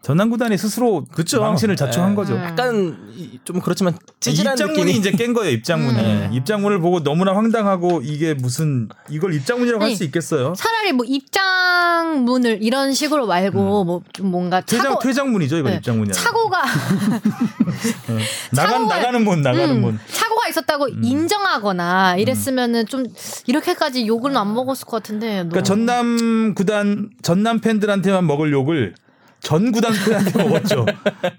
전남 구단이 스스로 그쵸. 망신을 자초한 네. 거죠. 음. 약간 이- 좀 그렇지만 찌질한 입장문이 느낌이 이제 깬 거예요. 입장문이. 음. 입장문을 보고 너무나 황당하고 이게 무슨 이걸 입장문이라고 할 수 있겠어요? 차라리 뭐 입장문을 이런 식으로 말고 뭐좀 뭔가 음. 퇴장 차고 퇴장문이죠. 이거 네. 입장문이. 차고가 나가는 차고가- 나가는 문 나가는 음, 문. 차고가 있었다고 음. 인정하거나 이랬으면은 좀 이렇게까지 욕을 안 먹었을 것 같은데. 그러니까 너무- 전남 구단 전남 팬들한테만 먹을 욕을 전 구단 팬한테 먹었죠.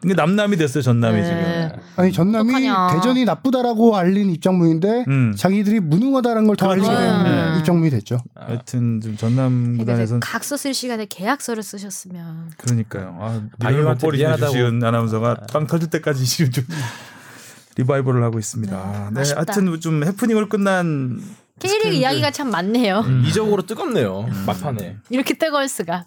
근데 남남이 됐어요. 전남이 네. 지금. 아니 전남이 어떡하냐. 대전이 나쁘다라고 알린 입장문인데 음. 자기들이 무능하다는 걸 더 알리게 그렇죠. 된 네. 입장문이 됐죠. 하여튼 좀 전남 이게 구단에선 각서 쓸 시간에 계약서를 쓰셨으면 그러니까요. 아, 바이오한테 미안하다고. 아나운서가 빵 터질 때까지 지금 좀 리바이벌을 하고 있습니다. 네, 아쉽다. 하여튼 좀 해프닝을 끝난 K리그. 이야기가 참 많네요. 음. 이적으로 뜨겁네요. 막판에. 이렇게 뜨거울 수가.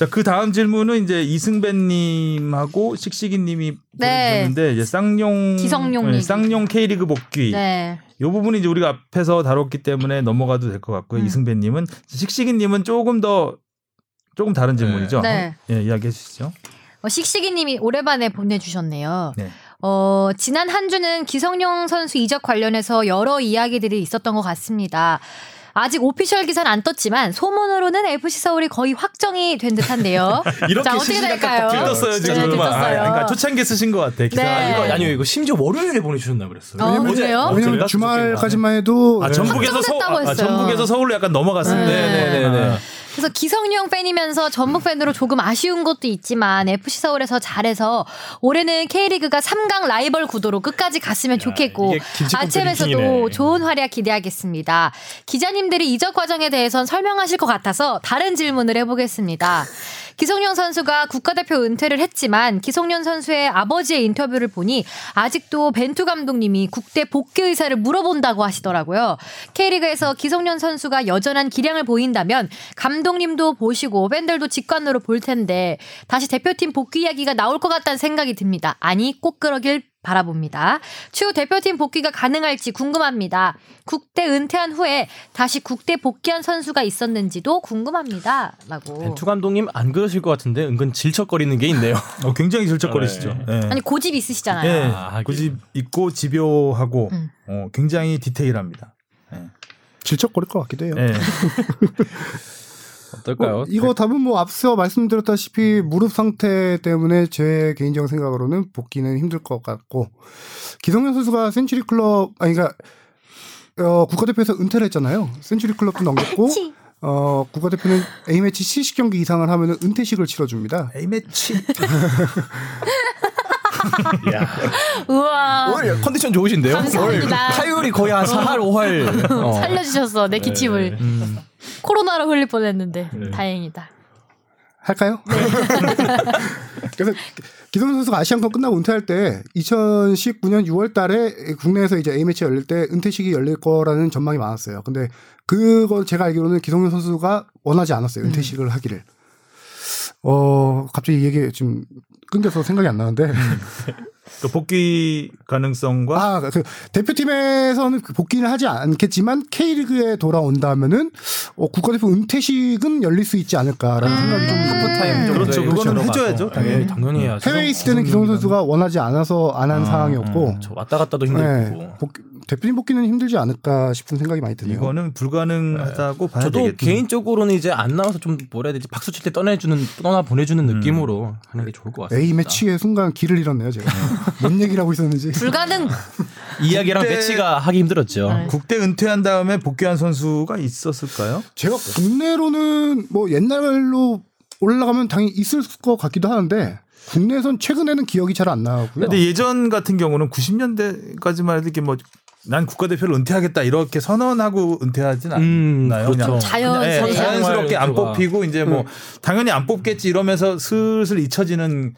자, 그 다음 질문은 이제 이승배님하고 씩씩이님이 네. 보내주셨는데 이제 쌍용 기성용 네. 쌍용 K리그 복귀. 네. 이 부분이 이제 우리가 앞에서 다뤘기 때문에 넘어가도 될 것 같고요. 음. 이승배님은 씩씩이님은 조금 더 조금 다른 질문이죠. 네. 예, 이야기해 주시죠. 어, 씩씩이님이 오래반에 보내주셨네요. 네. 어, 지난 한 주는 기성용 선수 이적 관련해서 여러 이야기들이 있었던 것 같습니다. 아직 오피셜 기사는 안 떴지만 소문으로는 FC 서울이 거의 확정이 된 듯한데요. 이렇게 자 어떻게 될까요? 딱 들떴어요 네, 지금. 아, 들떴어요. 그러니까 초창기 쓰신 것 같아. 기사. 네. 이거 아니요 이거 심지어 월요일에 보내주셨나 그랬어요. 어? 어, 왜냐면 그래요? 주말까지만 해도 아, 네. 전북에서 서, 확정됐다고 아, 했어요. 전북에서 서울로 약간 넘어갔습니다. 네. 네 네 네. 그래서 기성용 팬이면서 전북 팬으로 조금 아쉬운 것도 있지만 FC 서울에서 잘해서 올해는 K리그가 3강 라이벌 구도로 끝까지 갔으면 좋겠고 아침에서도. 좋은 활약 기대하겠습니다. 기자님들이 이적 과정에 대해선 설명하실 것 같아서 다른 질문을 해보겠습니다. 기성용 선수가 국가대표 은퇴를 했지만 기성용 선수의 아버지의 인터뷰를 보니 아직도 벤투 감독님이 국대 복귀 의사를 물어본다고 하시더라고요. K리그에서 기성용 선수가 여전한 기량을 보인다면 감독님도 보시고 팬들도 직관으로 볼 텐데 다시 대표팀 복귀 이야기가 나올 것 같다는 생각이 듭니다. 아니 꼭 그러길 바라봅니다. 추후 대표팀 복귀가 가능할지 궁금합니다. 국대 은퇴한 후에 다시 국대 복귀한 선수가 있었는지도 궁금합니다. 라고. 벤투 감독님 안 그러실 것 같은데 은근 질척거리는 게 있네요. 어, 굉장히 질척거리시죠. 예. 아니 고집 있으시잖아요. 예. 아. 고집 있고 집요하고 음. 어, 굉장히 디테일합니다. 예. 질척거릴 것 같기도 해요. 예. 어떨까요? 뭐 이거 답은 뭐 앞서 말씀드렸다시피 무릎 상태 때문에 제 개인적 생각으로는 복귀는 힘들 것 같고 기성용 선수가 센츄리 클럽 아니 그러니까 어, 국가대표에서 은퇴를 했잖아요. 센츄리 클럽도 넘겼고 치. 어, 국가대표는 A매치 70경기 이상을 하면 은퇴식을 치러줍니다. A매치. 야. 우와. 오늘 컨디션 좋으신데요? 감사합니다. 오늘 타율이 거의 한 4할 5할. 어. 살려주셨어 내 기침을 음. 코로나로 흘릴 뻔했는데 네. 다행이다. 할까요? 그래서 기성용 선수가 아시안컵 끝나고 은퇴할 때 2019년 6월 달에 국내에서 이제 A매치 열릴 때 은퇴식이 열릴 거라는 전망이 많았어요. 근데 그거 제가 알기로는 기성용 선수가 원하지 않았어요. 은퇴식을 하기를. 어, 갑자기 이 얘기 지금 끊겨서 생각이 안 나는데. 그 복귀 가능성과 아, 그 대표팀에서는 그 복귀는 하지 않겠지만 K리그에 돌아온다면은 어, 국가대표 은퇴식은 열릴 수 있지 않을까라는 생각이 좀 하프타임 정도에 그렇죠. 그거는. 해줘야죠, 당연히. 네, 당연히 해야죠. 해외에 있을 때는 기성 선수가 원하지 않아서 안한 아, 상황이었고 저 왔다 갔다도 힘들고. 네, 복- 대표팀 복귀는 힘들지 않을까 싶은 생각이 많이 드네요. 이거는 불가능하다고 봐야 저도 되겠죠. 개인적으로는 이제 안 나와서 좀 뭐라 해야 되지 박수 칠 때 떠내주는 떠나 보내주는 음. 느낌으로 하는 게 좋을 것 같습니다. A 매치의 순간 길을 잃었네요, 제가. 뭔 얘기를 하고 있었는지. 불가능. 이야기랑 그때- 매치가 하기 힘들었죠. 네. 국대 은퇴한 다음에 복귀한 선수가 있었을까요? 제가 국내로는 뭐 옛날로 올라가면 당연히 있을 것 같기도 하는데 국내에선 최근에는 기억이 잘 안 나고요. 근데 예전 같은 경우는 90년대까지만 해도 이렇게 뭐 난 국가대표를 은퇴하겠다 이렇게 선언하고 은퇴하진 음, 않나요? 그렇죠. 그냥 자연스레. 네, 자연스럽게 안. 뽑히고 이제 뭐 당연히 안 뽑겠지 이러면서 슬슬 잊혀지는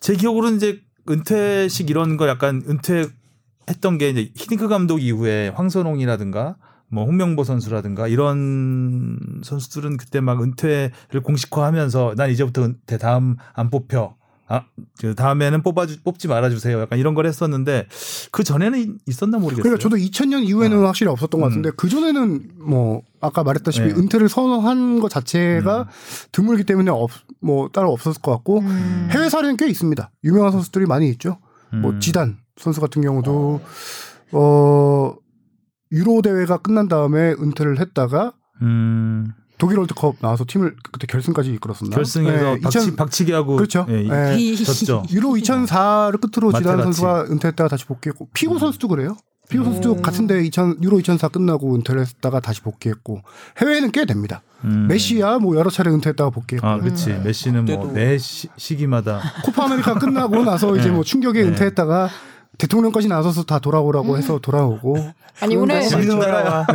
제 기억으로는 이제 은퇴식 이런 거 약간 은퇴했던 게 이제 히딩크 감독 이후에 황선홍이라든가 뭐 홍명보 선수라든가 이런 선수들은 그때 막 은퇴를 공식화하면서 난 이제부터 은퇴 다음 안 뽑혀. 아, 그 다음에는 뽑아주, 뽑지 말아 주세요. 약간 이런 걸 했었는데 그 전에는 있었나 모르겠어요. 그러니까 저도 2000년 이후에는 확실히 없었던 것 같은데 그 전에는 뭐 아까 말했다시피 네. 은퇴를 선언한 것 자체가 드물기 때문에 없, 뭐 따로 없었을 것 같고 음. 해외 사례는 꽤 있습니다. 유명한 선수들이 많이 있죠. 뭐 음. 지단 선수 같은 경우도 어 유로 대회가 끝난 다음에 은퇴를 했다가 음, 독일 월드컵 나와서 팀을 그때 결승까지 이끌었었나? 결승에서 네, 박치, 2000 박치기하고 그렇죠. 예, 네. 졌죠. 유로 2004를 끝으로 지단. 선수가 은퇴했다가 다시 복귀했고 피고 선수도 그래요. 피고 선수도 음. 같은데 2000 유로 2004 끝나고 은퇴를 했다가 다시 복귀했고 해외에는 꽤 됩니다. 음. 메시야 뭐 여러 차례 은퇴했다가 복귀했고 아, 그렇지. 음. 메시는 뭐 매 시기마다 코파 아메리카 끝나고 나서 이제 뭐 충격에 네. 은퇴했다가 대통령 까지 나서서 다 돌아오라고 해서 돌아오고 아니 오늘 재밌는 나라야.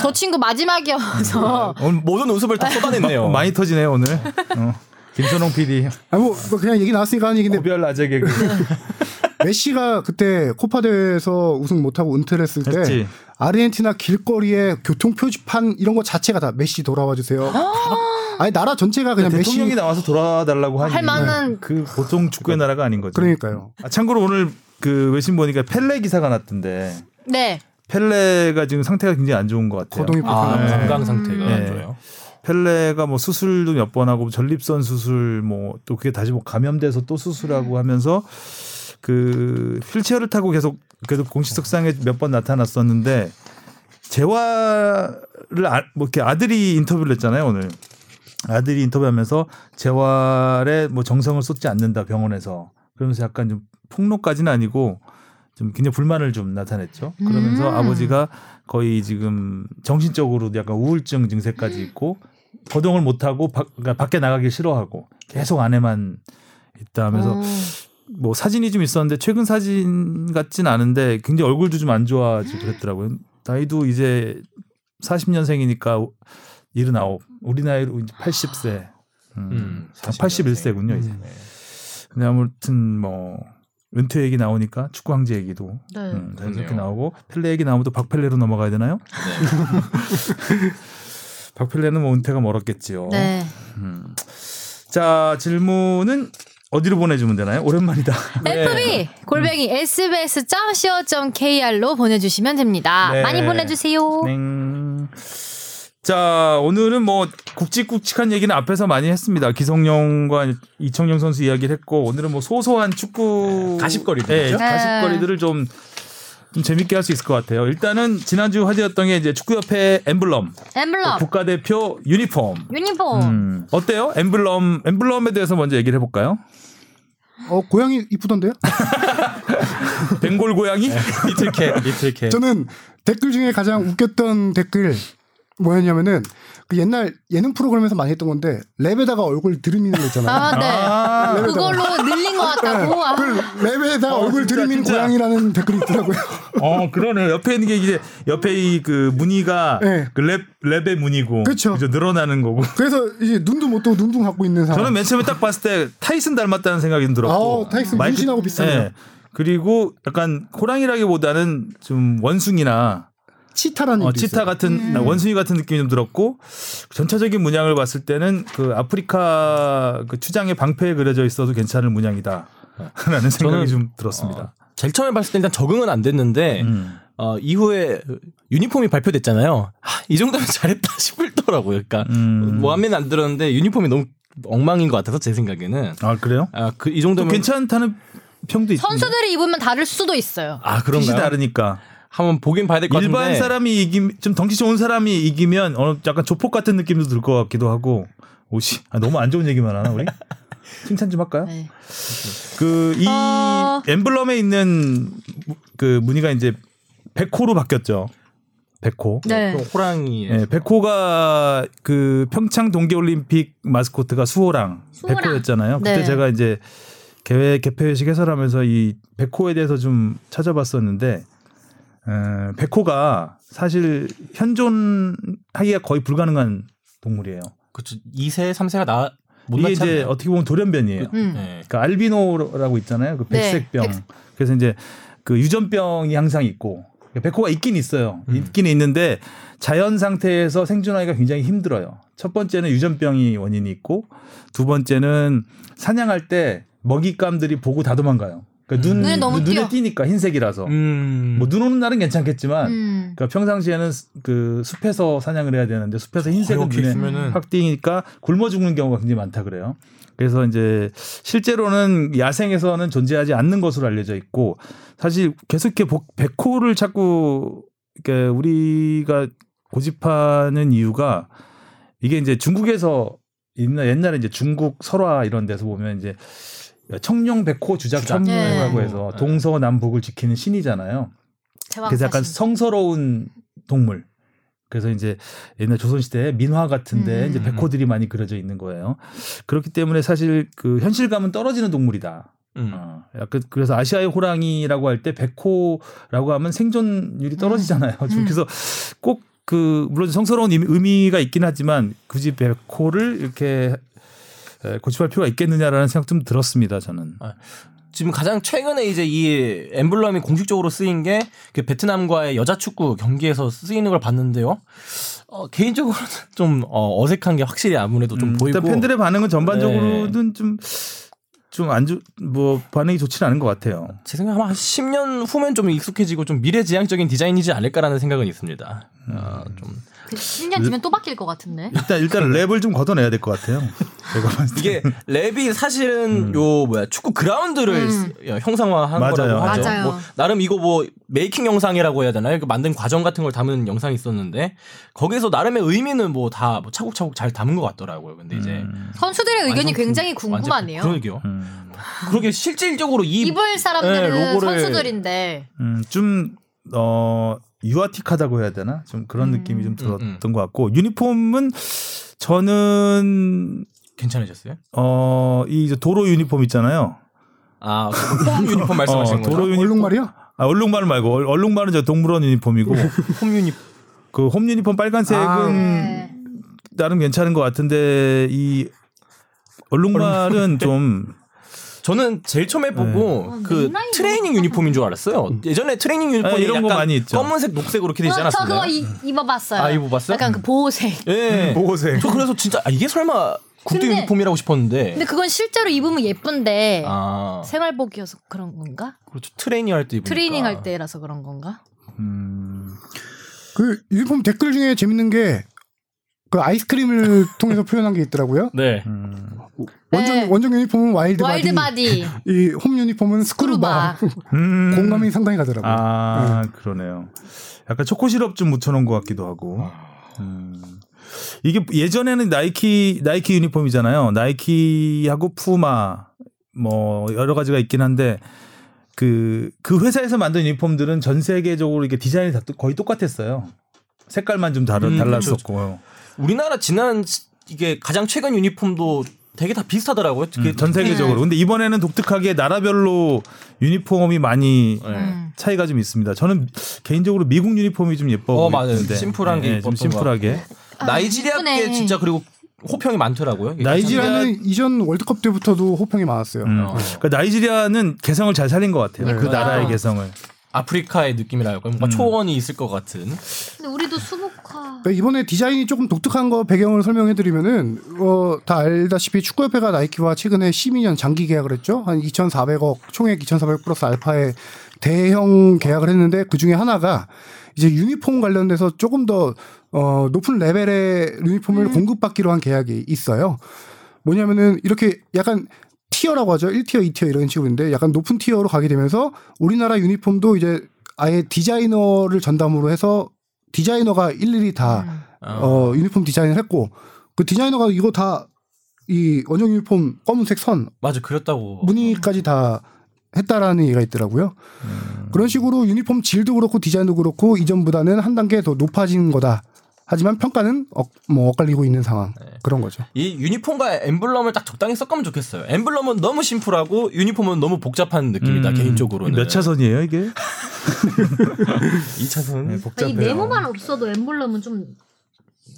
저 친구 마지막이어서 오늘 모든 웃음을 다 쏟아냈네요. 어, 많이 터지네요 오늘. 어. 김선홍 PD 아뭐 뭐 그냥 얘기 나왔으니까 하는 얘기인데 고별 아재 개그 메시가 그때 코파 대회에서 우승 못하고 은퇴를 했을 때 했지. 아르헨티나 길거리에 교통 표지판 이런 거 자체가 다 메시 돌아와 주세요. 아니 나라 전체가 그냥 메시 대통령이 나와서 돌아달라고 하니 할 만한 그 보통 축구의 나라가 아닌 거죠. 그러니까요. 아, 참고로 오늘 그 외신 보니까 펠레 기사가 났던데 네. 펠레가 지금 상태가 굉장히 안 좋은 것 같아요. 거동이 아, 네. 건강 상태가 네. 안 좋아요. 펠레가 뭐 수술도 몇 번 하고 전립선 수술 뭐 또 그게 다시 뭐 감염돼서 또 수술하고 하면서 그 휠체어를 타고 계속 그래도 공식석상에 몇 번 나타났었는데 재활을 아, 뭐 이렇게 아들이 인터뷰를 했잖아요 오늘 아들이 인터뷰하면서 재활에 뭐 정성을 쏟지 않는다 병원에서 그러면서 약간 좀 폭로까지는 아니고 좀 굉장히 불만을 좀 나타냈죠. 그러면서 음. 아버지가 거의 지금 정신적으로도 약간 우울증 증세까지 있고 거동을 못 하고 그러니까 밖에 나가기 싫어하고 계속 안에만 있다 하면서 음. 뭐 사진이 좀 있었는데 최근 사진 같진 않은데 굉장히 얼굴도 좀 안 좋아지고 그랬더라고요. 나이도 이제 40년생이니까 79. 우리 나이로 이제 80세. 음. 음, 아, 81세군요, 이제. 음. 근데 아무튼 뭐 은퇴 얘기 나오니까 축구 황제 얘기도 네. 음, 자연스럽게 그러네요. 나오고 펠레 얘기 나오면 또 박펠레로 넘어가야 되나요? 박펠레는 뭐 은퇴가 멀었겠지요. 네. 음. 자 질문은 어디로 보내주면 되나요? 오랜만이다. fb 골뱅이 sbs.co.kr로 보내주시면 됩니다. 네. 많이 보내주세요. 땡. 자, 오늘은 뭐 굵직굵직한 얘기는 앞에서 많이 했습니다. 기성용과 이청용 선수 이야기를 했고 오늘은 뭐 소소한 축구 가십거리들, 네? 가십거리들을 좀, 좀 재밌게 할 수 있을 것 같아요. 일단은 지난주 화제였던 게 이제 축구협회 엠블럼, 엠블럼, 국가대표 유니폼. 유니폼. 음, 어때요? 엠블럼, 엠블럼에 대해서 먼저 얘기를 해볼까요? 어 고양이 이쁘던데요? 벵골 고양이? 리틀캣, 리틀캣. 저는 댓글 중에 가장 웃겼던 댓글 뭐였냐면은 그 옛날 예능 프로그램에서 많이 했던 건데 랩에다가 얼굴 들이미는 거 있잖아요. 아, 네. 아, 그걸로 늘린 것 같다고. 아. 그 랩에다 가 어, 얼굴 진짜, 들이미는 진짜. 고양이라는 댓글이 있더라고요. 어, 그러네. 옆에 있는 게 이제 옆에 이 그 무늬가 네. 그 랩, 랩의 무늬고. 그쵸. 그죠, 늘어나는 거고. 그래서 이제 눈도 못 뜨고 눈둥 갖고 있는 사람. 저는 맨 처음에 딱 봤을 때 타이슨 닮았다는 생각이 좀 들었고. 아, 타이슨 문신하고 비슷하네요. 네. 그리고 약간 호랑이라기보다는 좀 원숭이나 치타라는 어, 치타 있어요. 같은 원숭이 같은 느낌이 좀 들었고 전체적인 문양을 봤을 때는 그 아프리카 그 추장의 방패에 그려져 있어도 괜찮을 문양이다. 라는 생각이 좀 들었습니다. 어, 제일 처음에 봤을 때 일단 적응은 안 됐는데 음. 어, 이후에 유니폼이 발표됐잖아요. 하, 이 정도면 잘했다 싶더라고요. 그러니까 음. 뭐 마음에는 안 들었는데 유니폼이 너무 엉망인 것 같아서 제 생각에는 아, 그래요? 아, 그, 이좀 정도면 괜찮다는 평도 있습니다. 선수들이 입으면 다를 수도 있어요. 아 그런가요? 다르니까. 한번 보긴 봐야 될 것 같은데 일반 사람이 이기 좀 덩치 좋은 사람이 이기면 어느 약간 조폭 같은 느낌도 들 것 같기도 하고 오씨 아, 너무 안 좋은 얘기만 하나 우리 칭찬 좀 할까요? 네. 그이 어. 엠블럼에 있는 무- 그 무늬가 이제 백호로 바뀌었죠. 백호. 네. 또 호랑이 예, 백호가 그 평창 동계올림픽 마스코트가 수호랑, 수호랑. 백호였잖아요. 그때 네. 제가 이제 개회 개폐회식 해설하면서 이 백호에 대해서 좀 찾아봤었는데 어, 백호가 사실 현존하기가 거의 불가능한 동물이에요. 그쵸 2세 3세가 나 못 이게 낳지 이제? 어떻게 보면 돌연변이에요. 음. 네. 그러니까 알비노라고 있잖아요. 그 네, 백색병. 백- 그래서 이제 그 유전병이 항상 있고 백호가 있긴 있어요. 음. 있긴 있는데 자연 상태에서 생존하기가 굉장히 힘들어요. 첫 번째는 유전병이 원인이 있고 두 번째는 사냥할 때 먹잇감들이 보고 다 도망가요. 그러니까 눈, 눈에 너무 눈에 띄어. 띄니까 흰색이라서 음. 뭐눈 오는 날은 괜찮겠지만 음. 그러니까 평상시에는 스- 그 숲에서 사냥을 해야 되는데 숲에서 흰색은 이렇게 눈에 있으면은 확 띄니까 굶어 죽는 경우가 굉장히 많다 그래요. 그래서 이제 실제로는 야생에서는 존재하지 않는 것으로 알려져 있고 사실 계속 이렇게 복- 백호를 자꾸 이렇게 우리가 고집하는 이유가 이게 이제 중국에서 옛날 옛날에 이제 중국 설화 이런 데서 보면 이제 청룡 백호 주작 주작. 청룡이라고 네. 해서 네. 동서남북을 지키는 신이잖아요. 그래서 약간. 성스러운 동물. 그래서 이제 옛날 조선시대 민화 같은데 음. 이제 백호들이 많이 그려져 있는 거예요. 그렇기 때문에 사실 그 현실감은 떨어지는 동물이다. 음. 어, 약간 그래서 아시아의 호랑이라고 할 때 백호라고 하면 생존율이 떨어지잖아요. 음. 그래서 꼭 그 물론 성스러운 의미- 의미가 있긴 하지만 굳이 백호를 이렇게 에, 고집할 필요가 있겠느냐라는 생각 좀 들었습니다. 저는. 지금 가장 최근에 이제 이 엠블럼이 공식적으로 쓰인 게 그 베트남과의 여자 축구 경기에서 쓰이는 걸 봤는데요. 어, 개인적으로는 좀 어, 어색한 게 확실히 아무래도 좀 음, 보이고 일단 팬들의 반응은 전반적으로는 좀좀안 좋, 뭐 반응이 좋지는 않은 것 같아요. 제 생각 아마 한 10년 후면 좀 익숙해지고 좀 미래지향적인 디자인이지 않을까라는 생각은 있습니다. 어, 좀그 10년 뒤면 또 바뀔 것 같은데. 일단 일단 랩을 좀 걷어내야 될 것 같아요. 제가 봤을 때. 이게 랩이 사실은 요 뭐야 축구 그라운드를 음. 스- 형상화한 맞아요. 거라고 하죠. 맞아요. 뭐 나름 이거 뭐 메이킹 영상이라고 해야 되나요? 그 만든 과정 같은 걸 담은 영상이 있었는데 거기서 나름의 의미는 뭐 다 뭐 차곡차곡 잘 담은 것 같더라고요. 근데 이제 음, 선수들의 의견이 굉장히 궁- 궁금하네요. 그러게요. 음, 그러게 실질적으로 이 입을 사람들은 네, 로고를- 선수들인데 음, 좀 어, 유아틱하다고 해야 되나? 좀 그런 음. 느낌이 좀 들었던 음, 음. 것 같고 유니폼은 저는 괜찮으셨어요? 어, 이 이제 도로 유니폼 있잖아요. 아, 그홈 유니폼 말씀하시는 어, 거죠? 도로 유니폼 얼룩말이요? 아, 얼룩말 말고 얼- 얼룩말은 저 동물원 유니폼이고 홈 유니폼 그홈 유니폼 빨간색은 아. 네. 나름 괜찮은 것 같은데 이 얼룩말은 좀 저는 제일 처음에 보고 어, 그 맨날 트레이닝 유니폼인 줄 알았어요. 예전에 트레이닝 유니폼이 아, 이런 거 약간 많이 있죠. 검은색, 녹색 이렇게 되지 어, 저? 그거 이- 입어봤어요. 아, 입어봤어요? 약간 그 보호색. 예. 보호색. 저 그래서 진짜 아, 이게 설마 국대 근데- 유니폼이라고 싶었는데. 근데 그건 실제로 입으면 예쁜데 아, 생활복이어서 그런 건가? 그렇죠. 트레이닝 할 때 입으니까. 트레이닝 할 때라서 그런 건가? 음. 그 유니폼 댓글 중에 재밌는 게 그 아이스크림을 통해서 표현한 게 있더라고요. 네. 음. 원정 네. 원정 유니폼은 와일드, 와일드 바디, 이홈 유니폼은 스크루바. 음. 공감이 상당히 가더라고요. 아 그러네요. 약간 초코 시럽 좀 묻혀놓은 것 같기도 하고. 아. 음. 이게 예전에는 나이키 나이키 유니폼이잖아요. 나이키하고 푸마 뭐 여러 가지가 있긴 한데 그그 회사에서 만든 유니폼들은 전 세계적으로 이게 디자인이 다 또- 거의 똑같았어요. 색깔만 좀 다르, 음, 달랐었고 우리나라 지난 시- 이게 가장 최근 유니폼도 되게 다 비슷하더라고요. 특히 음, 전 세계적으로. 근데 이번에는 독특하게 나라별로 유니폼이 많이 네. 음. 차이가 좀 있습니다. 저는 개인적으로 미국 유니폼이 좀 예뻐 어. 보이는데 심플한 게좀 예뻤던 심플하게. 나이지리아 게 예쁘네. 진짜 그리고 호평이 많더라고요. 나이지리아는 이전 월드컵 때부터도 호평이 많았어요. 음. 어. 그러니까 나이지리아는 개성을 잘 살린 것 같아요. 네. 그 나라의 어. 개성을. 아프리카의 느낌이랄까 뭔가 음. 초원이 있을 것 같은. 근데 우리도. 그러니까 이번에 디자인이 조금 독특한 거 배경을 설명해드리면은 어, 다 알다시피 축구협회가 나이키와 최근에 12년 장기 계약을 했죠. 한 2,400억 총액 2,400 플러스 알파의 대형 계약을 했는데 그 중에 하나가 이제 유니폼 관련돼서 조금 더 어, 높은 레벨의 유니폼을 공급받기로 한 계약이 있어요. 뭐냐면은 이렇게 약간 tier라고 하죠. 1티어, 2티어 이런 식으로인데 약간 높은 tier로 가게 되면서 우리나라 유니폼도 이제 아예 디자이너를 전담으로 해서 디자이너가 일일이 다 음. 어, 유니폼 디자인을 했고 그 디자이너가 이거 다 이 원정 유니폼 검은색 선 맞아 그렸다고. 무늬까지 다 했다라는 얘기가 있더라고요. 그런 식으로 유니폼 질도 그렇고 디자인도 그렇고 이전보다는 한 단계 더 높아진 거다. 하지만 평가는 어, 뭐 엇갈리고 있는 상황 그런 거죠. 이 유니폼과 엠블럼을 딱 적당히 섞으면 좋겠어요. 엠블럼은 너무 심플하고 유니폼은 너무 복잡한 느낌이다 음. 개인적으로는. 몇 차선이에요 이게? 2차선. 네, 아, 이 복잡해요. 네모만 없어도 엠블럼은 좀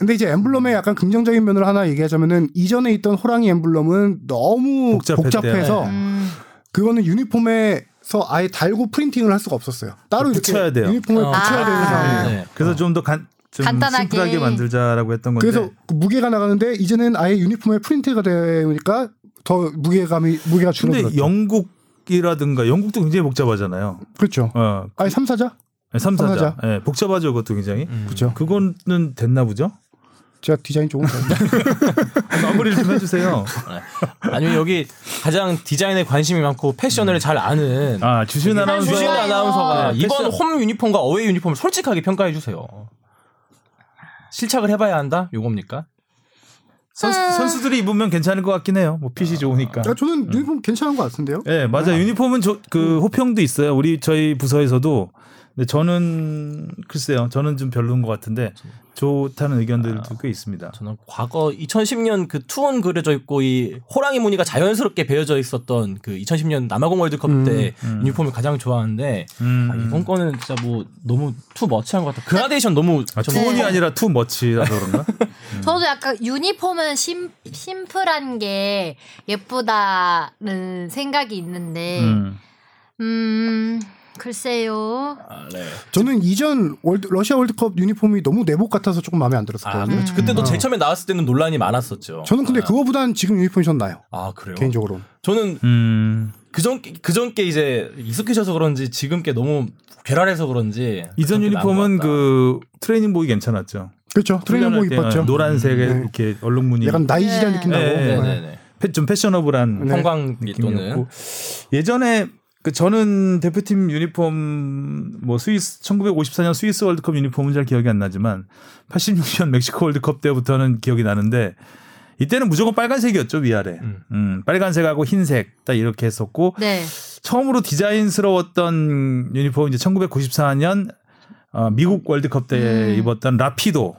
근데 이제 엠블럼의 약간 긍정적인 면을 하나 얘기하자면은 이전에 있던 호랑이 엠블럼은 너무 복잡했대요. 복잡해서 음. 그거는 유니폼에서 아예 달고 프린팅을 할 수가 없었어요. 따로 이렇게 붙여야 돼요. 유니폼을 어. 붙여야 되는 아. 상황이에요. 네. 그래서 좀더 간, 좀 간단하게. 심플하게 만들자라고 했던 건데. 그래서 그 무게가 나가는데 이제는 아예 유니폼에 프린트가 되니까 더 무게감이 무게가 근데 줄어들었죠. 영국이라든가 영국도 굉장히 복잡하잖아요. 그렇죠. 어, 아예 3, 4자? 삼사자. 삼사자. 예, 복잡하죠 그것도 굉장히. 음. 그죠. 그거는 됐나 보죠? 제가 디자인 조금. 마무리를 좀 해주세요. 아니면 여기 가장 디자인에 관심이 많고 패션을 잘 아는 아 주신 아나운서. 주신. 아나운서가 네, 이번. 홈 유니폼과 어웨이 유니폼을 솔직하게 평가해 주세요. 실착을 해봐야 한다? 요겁니까? 선수, 선수들이 입으면 괜찮을 것 같긴 해요. 뭐 핏이 좋으니까. 아, 저는 유니폼 괜찮은 것 같은데요. 예, 맞아. 요 유니폼은 저, 그 호평도 있어요. 우리 저희 부서에서도. 근데 저는 글쎄요. 저는 좀 별로인 것 같은데 좋다는 의견들도 꽤 있습니다. 저는 과거 2010년 그 투혼 그려져 있고 이 호랑이 무늬가 자연스럽게 배어져 있었던 그 2010년 남아공 월드컵 음, 때 음. 유니폼을 가장 좋아하는데 음. 아, 이번 거는 진짜 뭐 너무 too much한 것 같아. 그라데이션 너무 아, 좀- 투혼이 아니라 too much라서 그런가? 저도 약간 유니폼은 심, 심플한 게 예쁘다는 생각이 있는데 음, 음. 글쎄요. 아, 네. 저는 이전 월드, 러시아 월드컵 유니폼이 너무 내복 같아서 조금 마음에 안 아, 들었었거든요. 그렇죠. 그때도 어. 제일 처음에 나왔을 때는 논란이 많았었죠. 저는 근데 그거보단 지금 유니폼이 전 나요. 아 그래요? 개인적으로. 저는 음. 그전 그전 게 이제 익숙해져서 그런지 지금 게 너무 괴랄해서 그런지 이전 유니폼은. 그 트레이닝복이 괜찮았죠. 그렇죠. 트레이닝복 입었죠. 노란색에 네. 이렇게 얼룩무늬. 약간 나이지리아 네. 느낌 나고. 네, 네, 네. 네, 좀 패셔너블한 네. 또는 느낌이었고 예전에 그 저는 대표팀 유니폼 뭐 스위스 1954년 스위스 월드컵 유니폼은 잘 기억이 안 나지만 86년 멕시코 월드컵 때부터는 기억이 나는데 이때는 무조건 빨간색이었죠 위아래. 음. 음, 빨간색하고 흰색 딱 이렇게 했었고 네. 처음으로 디자인스러웠던 유니폼 이제 1994년 어, 미국 월드컵 때 음. 입었던 라피도.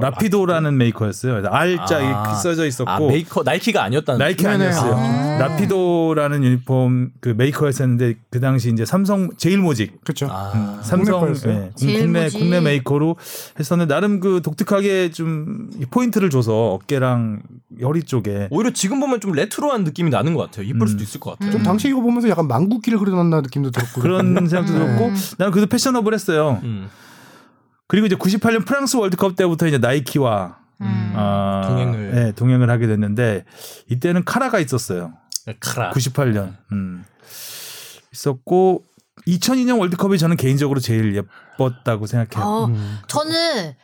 라피도라는 메이커였어요. 그래서 R자 아. 이렇게 써져 있었고 아 메이커 나이키가 아니었다는 나이키. 아니었어요. 아. 라피도라는 유니폼 그 메이커였었는데 그 당시 이제 삼성 제일 모직 그렇죠. 아, 삼성 거였어요? 예, 제일 국내 모직. 국내 메이커로 했었는데 나름 그 독특하게 좀이 포인트를 줘서 어깨랑 허리 쪽에 오히려 지금 보면 좀 레트로한 느낌이 나는 것 같아요. 이쁠 음. 수도 있을 것 같아요. 좀 당시 이거 보면서 약간 만국기를 그려놨나 느낌도 들었고. 그런 생각도 네. 들었고 나는 그래도 패셔너블했어요. 음. 그리고 이제 98년 프랑스 월드컵 때부터 이제 나이키와 음. 아, 동행을. 네, 동행을 하게 됐는데 이때는 카라가 있었어요. 카라. 98년. 음. 있었고 2002년 월드컵이 저는 개인적으로 제일 예뻤다고 생각해요. 어, 음. 저는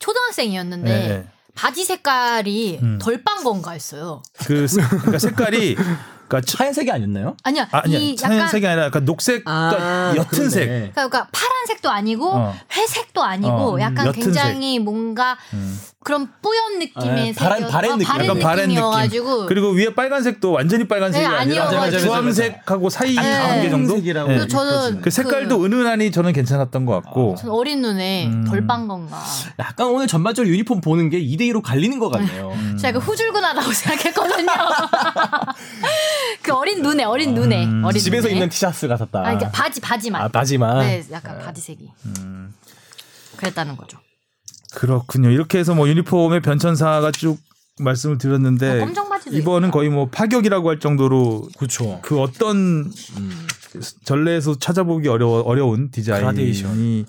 초등학생이었는데 네, 네. 바지 색깔이 음. 덜빤 건가 했어요. 그 스- 그러니까 색깔이 그러니까 치- 하얀색이 아니었나요? 아니야, 아, 아니야 이 약간 하얀색이 아니라 약간 녹색 아, 옅은 그러네. 색. 그러니까 파란색도 아니고 어. 회색도 아니고 어, 약간 옅은 굉장히 뭔가 음. 그런 뿌연 느낌의 아, 바랜- 바랜 어, 느낌. 바랜 약간 바랜 느낌. 느낌이어가지고 그리고 위에 빨간색도 완전히 빨간색이 네, 아니라 아니어가지고. 주황색하고 사이 네. 한개 정도. 색이라고 네. 저는 그 색깔도 은은하니 저는 괜찮았던 것 같고. 전 어린 눈에 음. 덜빤 건가. 약간 오늘 전반적으로 유니폼 보는 게 2대 2로 갈리는 것 같네요. 음. 제가 그 후줄근하다고 생각했거든요. 그 어린 눈에 어린 눈에 음. 어린 집에서 눈에. 입는 티셔츠 같았다. 아, 그러니까 바지 바지만. 아, 바지만. 네, 약간 바지색이. 음. 그랬다는 거죠. 그렇군요. 이렇게 해서 뭐 유니폼의 변천사가 쭉 말씀을 드렸는데 어, 바지도 이번은 있다. 거의 뭐 파격이라고 할 정도로 그렇죠. 그 어떤 전례에서 찾아보기 어려워 어려운 디자인이 그라데이션.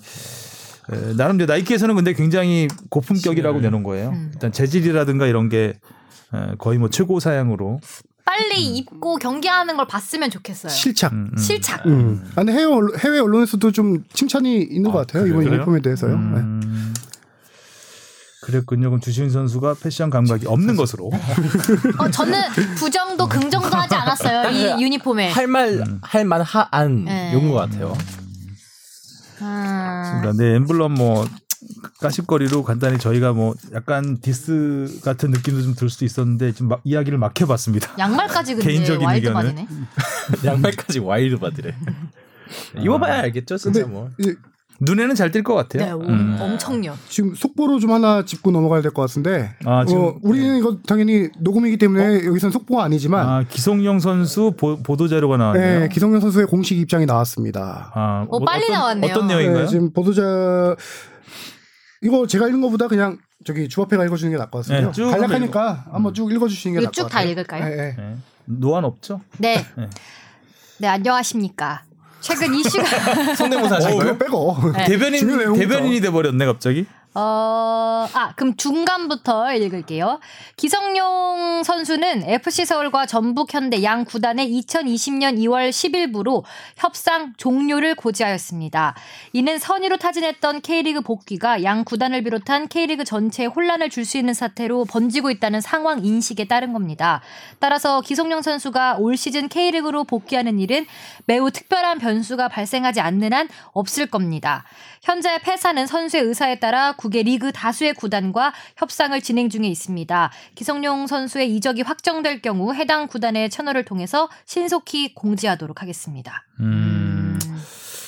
에, 나름 이제 나이키에서는 근데 굉장히 고품격이라고 실. 내놓은 거예요. 음. 일단 재질이라든가 이런 게 에, 거의 뭐 최고 사양으로 빨리 입고 경기하는 걸 봤으면 좋겠어요. 실착. 음, 음. 실착. 음. 아, 근데 해외, 언론- 해외 언론에서도 좀 칭찬이 있는 것 같아요. 이번 그래요? 유니폼에 대해서요. 네. 음. 그랬군요. 그럼 주시은 선수가 패션 감각이 없는 것으로. 어, 저는 부정도 긍정도 하지 않았어요. 이 유니폼에. 할 말, 음. 할 만한 네. 요건 것 같아요. 음, 네, 엠블럼 뭐 까십거리로 간단히 저희가 뭐 약간 디스 같은 느낌도 좀 들수 있었는데 지금 막 이야기를 막 해봤습니다. 양말까지 근데 개인적인 와일드 의견을. 바디네. 양말까지 와일드 바디래. 입어봐야 알겠죠, 진짜 근데 뭐. 눈에는 잘띌것 같아요. 네, 오, 음. 엄청요. 지금 속보로 좀 하나 짚고 넘어가야 될 것 같은데. 아, 지금- 어, 우리는 이거 당연히 녹음이기 때문에 여기선 속보가 아니지만 아, 기성용 선수 보, 도 자료가 나왔네요. 네, 기성용 선수의 공식 입장이 나왔습니다. 아, 어, 빨리 어떤, 나왔네요. 어떤 내용인가요? 네, 지금 보도자 이거 제가 읽는 것보다 그냥 저기 주합회가 읽어주는 게 나을 것 같습니다. 네, 쭉 간략하니까 한번 쭉 읽어주시는 게 이거 나을 것쭉다 같아요. 읽을까요? 네, 네. 네. 노안 없죠? 네. 네. 네, 안녕하십니까. 최근 이슈가 성대모사 어, 빼고. 네. 대변인. 대변인이 돼 버렸네 갑자기. 어, 아, 그럼 중간부터 읽을게요. 기성용 선수는 FC 서울과 전북 현대 양 구단의 2020년 2월 10일부로 협상 종료를 고지하였습니다. 이는 선의로 타진했던 K리그 복귀가 양 구단을 비롯한 K리그 전체에 혼란을 줄 수 있는 사태로 번지고 있다는 상황 인식에 따른 겁니다. 따라서 기성용 선수가 올 시즌 K리그로 복귀하는 일은 매우 특별한 변수가 발생하지 않는 한 없을 겁니다. 현재 패사는 선수의 의사에 따라 국외 리그 다수의 구단과 협상을 진행 중에 있습니다. 기성용 선수의 이적이 확정될 경우 해당 구단의 채널을 통해서 신속히 공지하도록 하겠습니다. 음.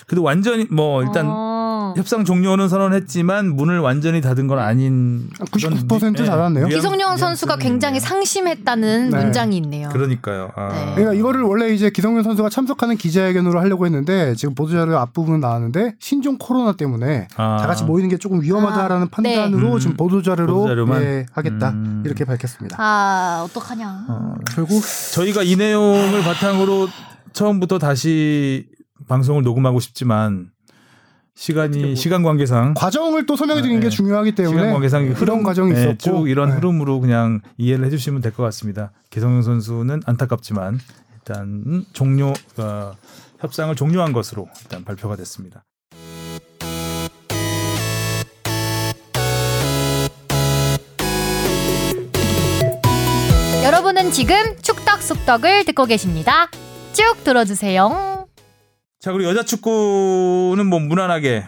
그래도 완전히 뭐 일단 어. 협상 종료는 선언했지만 문을 완전히 닫은 건 아닌 99% 그런 뉘- 닫았네요. 기성용 선수가 굉장히. 상심했다는 네. 문장이 있네요. 그러니까요. 아. 네. 그러니까 이거를 원래 이제 기성용 선수가 참석하는 기자회견으로 하려고 했는데 지금 보도자료 앞부분 나왔는데 신종 코로나 때문에 아. 다 같이 모이는 게 조금 위험하다라는 아, 판단으로 네. 지금 보도자료로 보도자료만? 예, 하겠다 음. 이렇게 밝혔습니다. 아, 어떡하냐. 어, 결국 저희가 이 내용을 바탕으로 처음부터 다시 방송을 녹음하고 싶지만 시간이 시간 관계상 과정을 또 설명해 드리는 네. 게 중요하기 때문에 시간 관계상 그런 과정이 네, 있었고 쭉 이런 네. 흐름으로 그냥 이해를 해주시면 될 것 같습니다. 기성용 선수는 안타깝지만 일단 종료 어, 협상을 종료한 것으로 일단 발표가 됐습니다. 여러분은 지금 축덕 속덕을 듣고 계십니다. 쭉 들어주세요. 자 그리고 여자 축구는 뭐 무난하게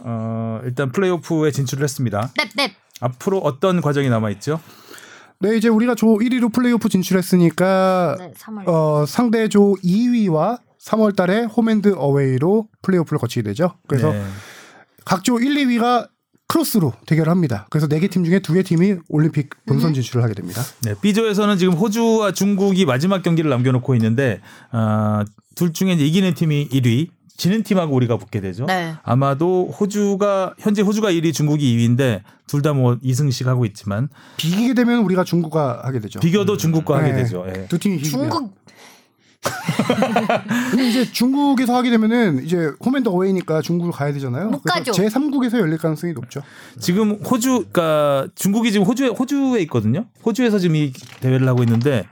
어, 일단 플레이오프에 진출을 했습니다. 넵 넵. 앞으로 어떤 과정이 남아 있죠? 네 이제 우리가 조 1위로 플레이오프 진출했으니까 네, 3월. 어, 상대 조 2위와 3월 달에 홈앤드 어웨이로 플레이오프를 거치게 되죠. 그래서 네. 각조 1, 2위가 크로스로 대결합니다. 그래서 4개 팀 중에 2개 팀이 올림픽 본선 진출을 하게 됩니다. 네, B조에서는 지금 호주와 중국이 마지막 경기를 남겨놓고 있는데 어, 둘 중에 이기는 팀이 1위, 지는 팀하고 우리가 붙게 되죠. 네. 아마도 호주가 현재 호주가 1위, 중국이 2위인데 둘 다 뭐 2승씩 하고 있지만 비기게 되면 우리가 중국과 하게 되죠. 비교도 중국과 하게 네. 되죠. 예. 두 팀이. 중국 근데 이제 중국에서 하게 되면은 이제 홈앤더 어웨이니까 중국을 가야 되잖아요. 못 가죠. 제 3국에서 열릴 가능성이 높죠. 지금 호주, 그러니까 중국이 지금 호주에 호주에 있거든요. 호주에서 지금 이 대회를 하고 있는데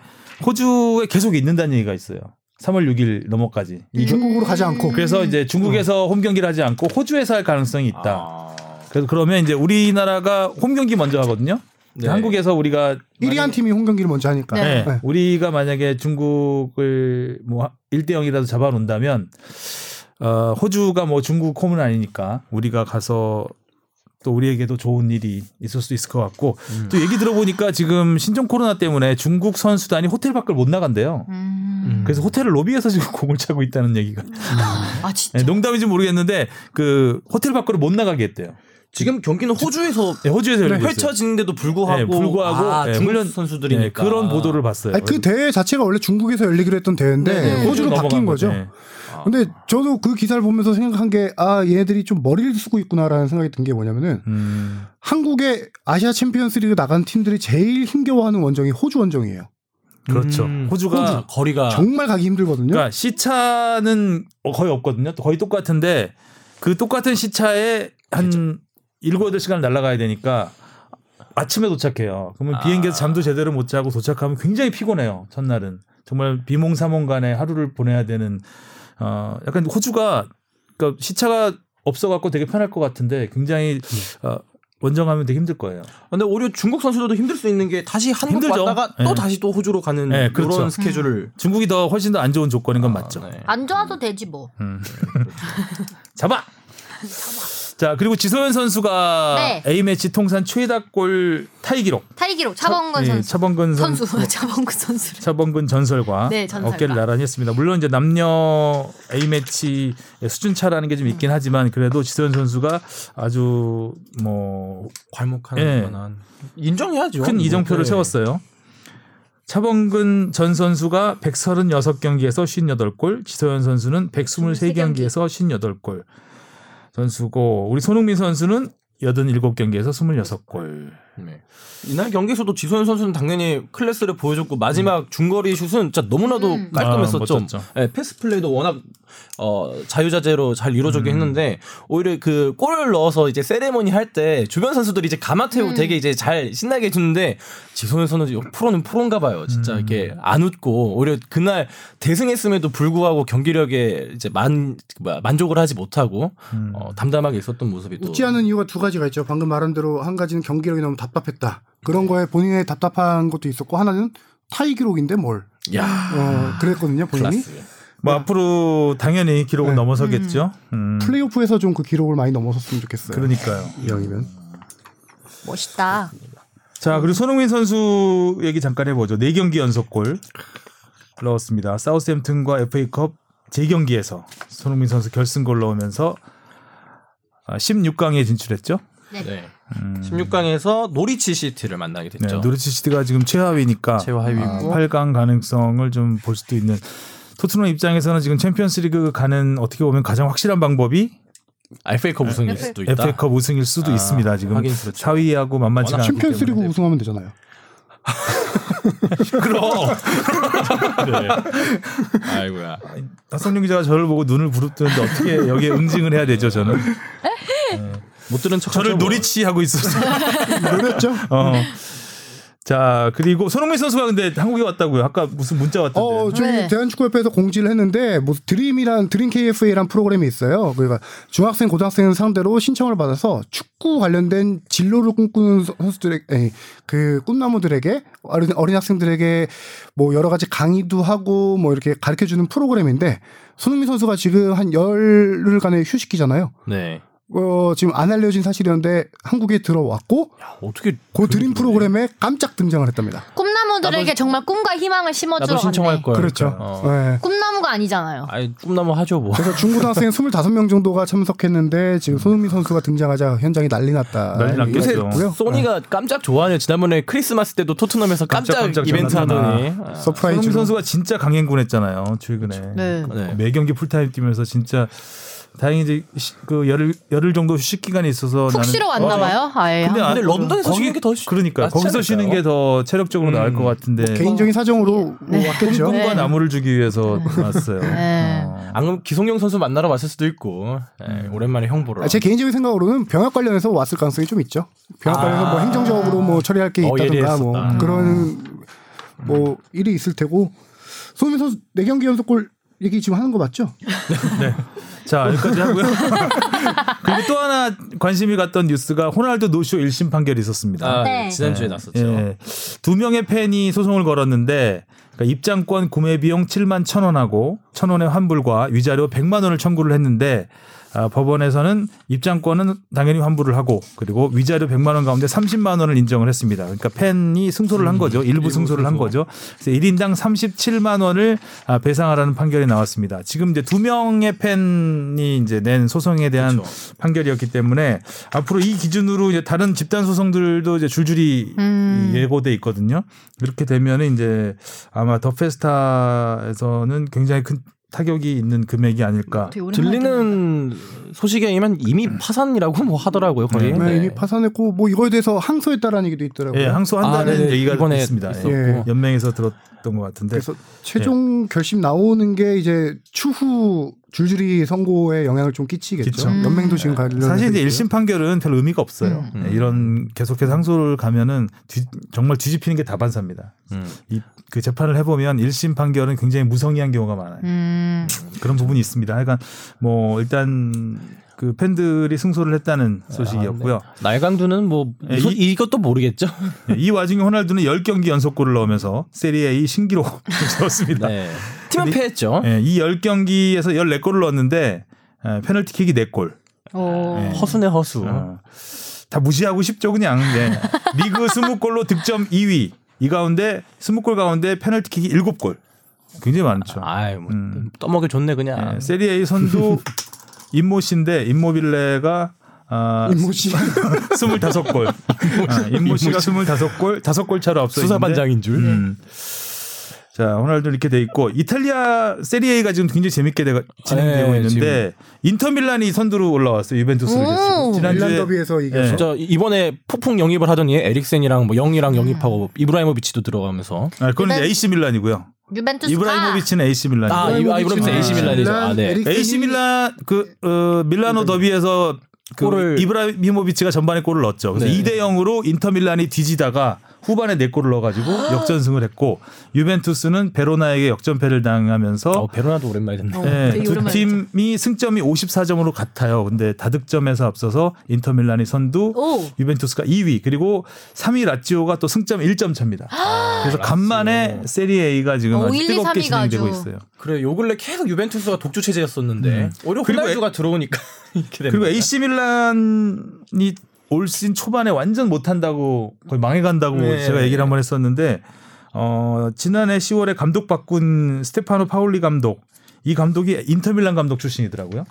호주에 계속 있는다는 얘기가 있어요. 3월 6일 넘어까지. 이 중국으로 가지 않고 그래서 이제 중국에서 홈 경기를 하지 않고 호주에서 할 가능성이 있다. 그래서 그러면 이제 우리나라가 홈 경기 먼저 하거든요. 네. 한국에서 우리가 1위 한 팀이 홈 경기를 먼저 하니까. 네. 네. 우리가 만약에 중국을 뭐 1대 0이라도 잡아 놓는다면 어, 호주가 뭐 중국 홈은 아니니까 우리가 가서 또 우리에게도 좋은 일이 있을 수도 있을 것 같고 또 얘기 들어보니까 지금 신종 코로나 때문에 중국 선수단이 호텔 밖을 못 나간대요. 음. 그래서 호텔을 로비에서 지금 공을 차고 있다는 얘기가 아 진짜. 네, 농담인지 모르겠는데 그 호텔 밖으로 못 나가게 했대요. 지금 경기는 호주에서 네, 호주에서. 펼쳐지는데도 불구하고 네, 불구하고 아, 네, 중국 훈련- 선수들이니까 네, 그런 보도를 봤어요. 아니, 그 대회 자체가 원래 중국에서 열리기로 했던 대회인데 네, 네. 호주로 바뀐 거죠. 네. 근데 저도 그 기사를 보면서 생각한 게 아 얘네들이 좀 머리를 쓰고 있구나라는 생각이 든 게 뭐냐면은 음, 한국의 아시아 챔피언스리그 나간 팀들이 제일 힘겨워하는 원정이 호주 원정이에요. 그렇죠. 음, 호주가 호주 거리가 정말 가기 힘들거든요. 그러니까 시차는 거의 없거든요. 거의 똑같은데 그 똑같은 시차에 한 일곱 여덟 시간 날아가야 되니까 아침에 도착해요. 그러면 아. 비행기에서 잠도 제대로 못 자고 도착하면 굉장히 피곤해요. 첫날은 정말 비몽사몽간에 하루를 보내야 되는 어 약간 호주가 그러니까 시차가 없어갖고 되게 편할 것 같은데 굉장히 어, 원정하면 되게 힘들 거예요. 근데 오히려 중국 선수들도 힘들 수 있는 게 다시 한국 힘들죠. 왔다가 네. 또 다시 또 호주로 가는 네, 그렇죠. 그런 스케줄을 중국이 더 훨씬 더 안 좋은 조건인 건 맞죠. 아, 네. 안 좋아도 되지 뭐. 음. 잡아. 자 그리고 지소연 선수가 네. A 매치 통산 최다골 타이 기록. 타이 기록 차범근 예, 선수. 차범근 선수. 선수 차범근 선수. 차범근 전설과 네, 전설과. 어깨를 나란히 했습니다. 물론 이제 남녀 A 매치 수준 차라는 게 좀 있긴 하지만 그래도 지소연 선수가 아주 뭐 괄목하는 예. 만한 인정해야죠. 큰 이정표를 네. 세웠어요. 차범근 전 선수가 136경기에서 58골, 지소연 선수는 123경기에서 58골 선수고 우리 손흥민 선수는 87경기에서 26골. 네. 이날 경기에서도 지소연 선수는 당연히 클래스를 보여줬고 마지막 중거리 슛은 진짜 너무나도 음. 깔끔했었죠. 아. 네, 패스 플레이도 워낙 어, 자유자재로 잘 이루어지긴 음. 했는데 오히려 그 골을 넣어서 이제 세레머니 할 때 주변 선수들이 이제 가마 태우고 음. 되게 이제 잘 신나게 해주는데 지소연 선수 프로는 프로인가 봐요. 진짜 음. 이렇게 안 웃고 오히려 그날 대승했음에도 불구하고 경기력에 이제 만 뭐야, 만족을 하지 못하고 음. 어, 담담하게 있었던 모습이 또 웃지 않은 이유가 두 가지가 있죠. 방금 말한 대로 한 가지는 경기력이 너무 답 답했다. 그런 거에 본인의 답답한 것도 있었고 하나는 타이 기록인데 뭘. 야 어, 그랬거든요, 본인이. 클라스. 뭐 앞으로 당연히 기록은 네. 넘어서겠죠. 음. 플레이오프에서 좀 그 기록을 많이 넘어섰으면 좋겠어요. 그러니까요. 이왕이면. 멋있다. 자, 그리고 손흥민 선수 얘기 잠깐 해보죠. 4경기 연속골 넣었습니다. 사우스햄튼과 FA컵 재경기에서 손흥민 선수 결승골 넣으면서 16강에 진출했죠. 네. 네. 음. 16강에서 노리치 시티를 만나게 네, 됐죠. 노리치 시티가 지금 최하위니까 최하위고. 아, 8강 가능성을 좀 볼 수도 있는 토트넘 입장에서는 지금 챔피언스리그 가는 어떻게 보면 가장 확실한 방법이 FA컵 우승일 FA 수도 있다. FA컵 우승일 수도 아, 있습니다. 지금 하긴 그렇죠. 4위하고 만만치가 워낙 않기 챔피언스리그 때문에. 우승하면 되잖아요. 그럼 네. 아이고야. 박성룡 기자가 저를 보고 눈을 부릅뜨는데 어떻게 여기에 응징을 해야 되죠? 저는 못 들은 척. 저를 하죠, 뭐. 노리치 하고 있었어요. 노렸죠? 어. 자 그리고 손흥민 선수가 근데 한국에 왔다고요. 아까 무슨 문자 왔던데. 어, 저희 네. 대한축구협회에서 공지를 했는데 뭐 드림이란 드림 KFA라는 프로그램이 있어요. 그러니까 중학생, 고등학생 상대로 신청을 받아서 축구 관련된 진로를 꿈꾸는 선수들에게 에이, 그 꿈나무들에게 어린, 어린 학생들에게 뭐 여러 가지 강의도 하고 뭐 이렇게 가르쳐 주는 프로그램인데 손흥민 선수가 지금 한 열흘간의 휴식기잖아요. 네. 어, 지금 안 알려진 사실이었는데 한국에 들어왔고 야, 어떻게 그 드림 프로그램에 깜짝 등장을 했답니다. 꿈나무들에게 나도- 정말 꿈과 희망을 심어주러 나도 신청할 갔네. 걸. 그렇죠. 어. 네. 꿈나무가 아니잖아요. 아이 꿈나무 하죠 뭐. 그래서 중고등학생 25명 정도가 참석했는데 지금 손흥민 선수가 등장하자 현장이 난리 났다. 난리 났겠죠. 요새. 소니가 깜짝 좋아하네요. 지난번에 크리스마스 때도 토트넘에서 깜짝, 깜짝 깜짝 이벤트. 하더니. 아, 손흥민 surprise로 선수가 진짜 강행군했잖아요. 최근에 네. 네. 매 경기 풀타임 뛰면서 진짜 다행히 이제 시- 그 열흘 열흘 정도 휴식 기간이 있어서 푹 나는 쉬러 왔나 어, 봐요. 아예. 근데, 아, 근데 런던에서 거기- 쉬는 게 더 쉬- 그러니까 낫지 거기서? 쉬는 게 더 체력적으로 나을 것 같은데 개인적인 사정으로 왔겠죠. 꿈과 네. 나무를 주기 위해서 왔어요. 네. 어. 안 그러면 기성용 선수 만나러 왔을 수도 있고 예, 오랜만에 형 보러. 아, 제 개인적인 생각으로는 병역 관련해서 왔을 가능성이 좀 있죠. 병역 아. 관련해서 뭐 행정적으로 뭐 처리할 게 어, 있다든가 뭐 예리했었다. 그런 뭐 일이 있을 테고 손흥민 선수 네 경기 연속골 얘기 지금 하는 거 맞죠? 자 여기까지 하고요. 그리고 또 하나 관심이 갔던 뉴스가 호날두 노쇼 1심 판결이 있었습니다. 아, 네. 지난주에 예, 났었죠. 예. 두 명의 팬이 소송을 걸었는데 그러니까 입장권 구매 비용 7만 1천 원하고 1천 원의 환불과 위자료 100만 원을 청구를 했는데 아, 법원에서는 입장권은 당연히 환불을 하고 그리고 위자료 100만 원 가운데 30만 원을 인정을 했습니다. 그러니까 팬이 승소를 한 거죠. 일부 승소를 한 거죠. 그래서 1인당 37만 원을 아, 배상하라는 판결이 나왔습니다. 지금 이제 두 명의 팬이 이제 낸 소송에 대한 그렇죠. 판결이었기 때문에 앞으로 이 기준으로 이제 다른 집단 소송들도 이제 줄줄이 음. 예고돼 있거든요. 이렇게 되면은 이제 아마 더 페스타에서는 굉장히 큰 타격이 있는 금액이 아닐까. 오랜만에 들리는 소식에 의하면 이미 파산이라고 뭐 하더라고요 거의. 네. 네, 이미 파산했고 뭐 이거에 대해서 항소했다라는 얘기도 있더라고요. 예, 항소한다는 아, 네네. 얘기가 이번에 있습니다. 예. 연맹에서 들었던 것 같은데. 그래서 최종 결심 나오는 게 이제 추후 줄줄이 선고에 영향을 좀 끼치겠죠. 그쵸. 음. 연맹도 지금 관련 사실 이제 1심 판결은 별 의미가 없어요. 음. 예, 이런 계속해서 항소를 가면은 뒤- 정말 뒤집히는 게 다반사입니다. 음. 이그 재판을 해보면 1심 판결은 굉장히 무성의한 경우가 많아요. 음. 그런 부분이 있습니다. 하여간 뭐 일단 그 팬들이 승소를 했다는 소식이었고요. 날강두는 뭐 예, 이, 이- 이것도 모르겠죠. 예, 이 와중에 호날두는 10경기 연속골을 넣으면서 세리에 신기록 세웠습니다. 네. 팀은 근데- 패했죠. 예, 이 10경기에서 14골을 넣었는데 에, 페널티킥이 4골. 오. 네. 허수네 허수. 어, 다 무시하고 싶죠 그냥. 네. 리그 20골로 득점 2위. 이 가운데 20골 가운데 페널티킥이 7골. 굉장히 많죠. 아이 뭐 음. 떠먹여 줬네 그냥. 예, 세리에 선두 임모씨인데 임모빌레가 아, 임모 씨 25골. 아, 임모 씨가 25골, 5골 차로 앞서 있는데 수사반장인 줄. 음. 자, 호날두 이렇게 돼 있고 이탈리아 세리에가 지금 굉장히 재밌게 돼, 진행되고 네, 있는데 인터 밀란이 선두로 올라왔어요. 유벤투스를 오. 제치고. 밀란 지난주에 더비에서 이겨서 진짜 이번에 폭풍 영입을 하더니 에릭센이랑 뭐 영이랑 영입하고 이브라히모비치도 들어가면서 아, 그건 이제 유벤- AC 밀란이고요. 유벤투스가 이브라히모비치는 AC 밀란이고. 아 이- 아, 이브라히모비치 아, AC 밀란이죠. 아, 네. AC 밀란 그 어, 밀라노 더비에서 그 골을- 이브라히모비치가 전반에 골을 넣었죠. 그래서 네. 2대 0으로 인터 밀란이 뒤지다가 후반에 4골을 넣어가지고 역전승을 했고 유벤투스는 베로나에게 역전패를 당하면서 어, 베로나도 오랜만에 됐네. 어, 네, 두 팀이 승점이 54점으로 같아요. 근데 다득점에서 앞서서 인터 밀란이 선두, 오. 유벤투스가 2위, 그리고 3위 라치오가 또 승점 1점 차입니다. 그래서 간만에 세리에 A가 지금 어, 아주 1, 2, 뜨겁게 3위가 진행되고 아주. 있어요. 그래 요 근래 계속 유벤투스가 독주 체제였었는데 음. 오히려 그리고 호날두가 들어오니까 이렇게 되는 그리고. AC 밀란이 올 시즌 초반에 완전 못한다고 거의 망해간다고 네. 제가 얘기를 한번 했었는데 어, 지난해 10월에 감독 바꾼 스테파노 파울리 감독 이 감독이 인터밀란 감독 출신이더라고요.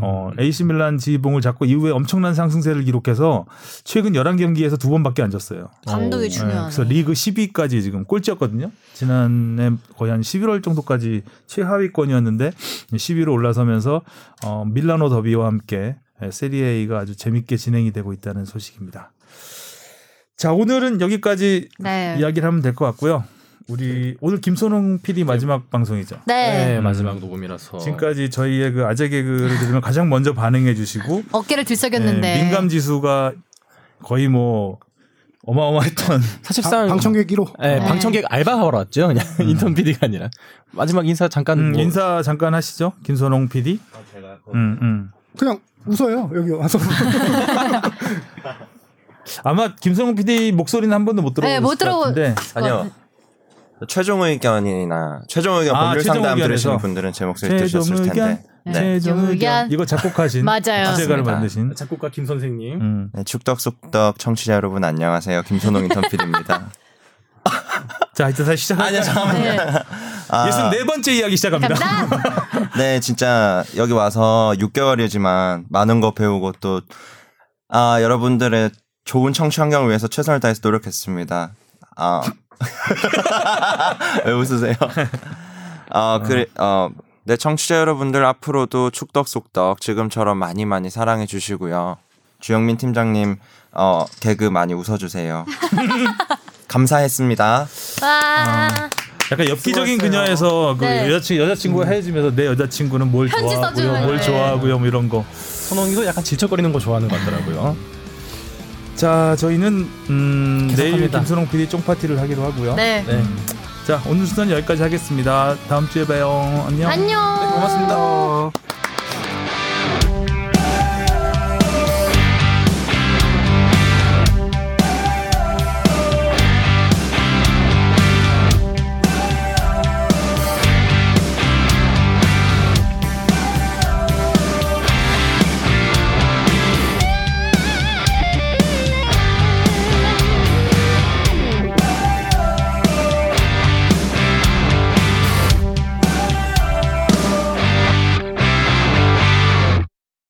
어, AC 밀란 지봉을 잡고 이후에 엄청난 상승세를 기록해서 최근 11경기에서 두 번밖에 안 졌어요. 감독이 어, 네, 중요하네. 그래서 리그 10위까지 지금 꼴찌였거든요. 지난해 거의 한 11월 정도까지 최하위권이었는데 10위로 올라서면서 어, 밀라노 더비와 함께 세리에이가 아주 재밌게 진행이 되고 있다는 소식입니다. 자 오늘은 여기까지 네. 이야기를 하면 될 것 같고요. 우리 오늘 김선홍 PD 마지막 방송이죠. 네. 네, 마지막 녹음이라서 지금까지 저희의 그 아재 개그를 들으면 가장 먼저 반응해 주시고 어깨를 들썩였는데. 민감 지수가 거의 뭐 어마어마했던 사실상 방 청객 1호. 네, 네. 방청객 알바하러 왔죠. 그냥 인턴 PD가 아니라 마지막 인사 잠깐 음, 뭐 인사 잠깐 하시죠, 김선홍 PD. 음, 음. 그냥 웃어요 여기 와서. 아마 김선홍 PD 목소리는 한 번도 못 들어본 네, 못것 들어보- 같은데. 아니요. 최종 의견이나 최종 의견 아, 법률 최종 상담. 들으시는 분들은 제 목소리 최종 들으셨을 의견, 텐데. 네. 최종 의견 의견. 이거 작곡하신 맞아요. 주제가를. 만드신. 작곡가 김 선생님. 음. 네, 축덕숙덕 청취자 여러분 안녕하세요. 김선홍 인턴필입니다. 자 이제 다시 시작할까요? 네. 아, 예순 네 번째 이야기 시작합니다. 네, 진짜 여기 와서 6개월이지만 많은 거 배우고 또 아, 여러분들의 좋은 청취 환경을 위해서 최선을 다해서 노력했습니다. 아. 왜 웃으세요? 아, 그래 어 네, 청취자 여러분들 앞으로도 축덕 속덕 지금처럼 많이 많이 사랑해 주시고요. 주영민 팀장님 어 개그 많이 웃어 주세요. 감사했습니다. 와. 약간 엽기적인. 그녀에서 그 네. 여자친 여자친구가 헤어지면서 내 여자친구는 뭘 편지 좋아하고요, 써주는 뭘 네. 좋아하고요, 뭐 이런 거. 선홍이도 약간 질척거리는 거 좋아하는 것 같더라고요. 자, 저희는 음, 내일 계속합니다. 김선홍 PD 쫑파티를 하기로 하고요. 네. 네. 자, 오늘 순서는 여기까지 하겠습니다. 다음 주에 봬요. 안녕. 안녕. 고맙습니다.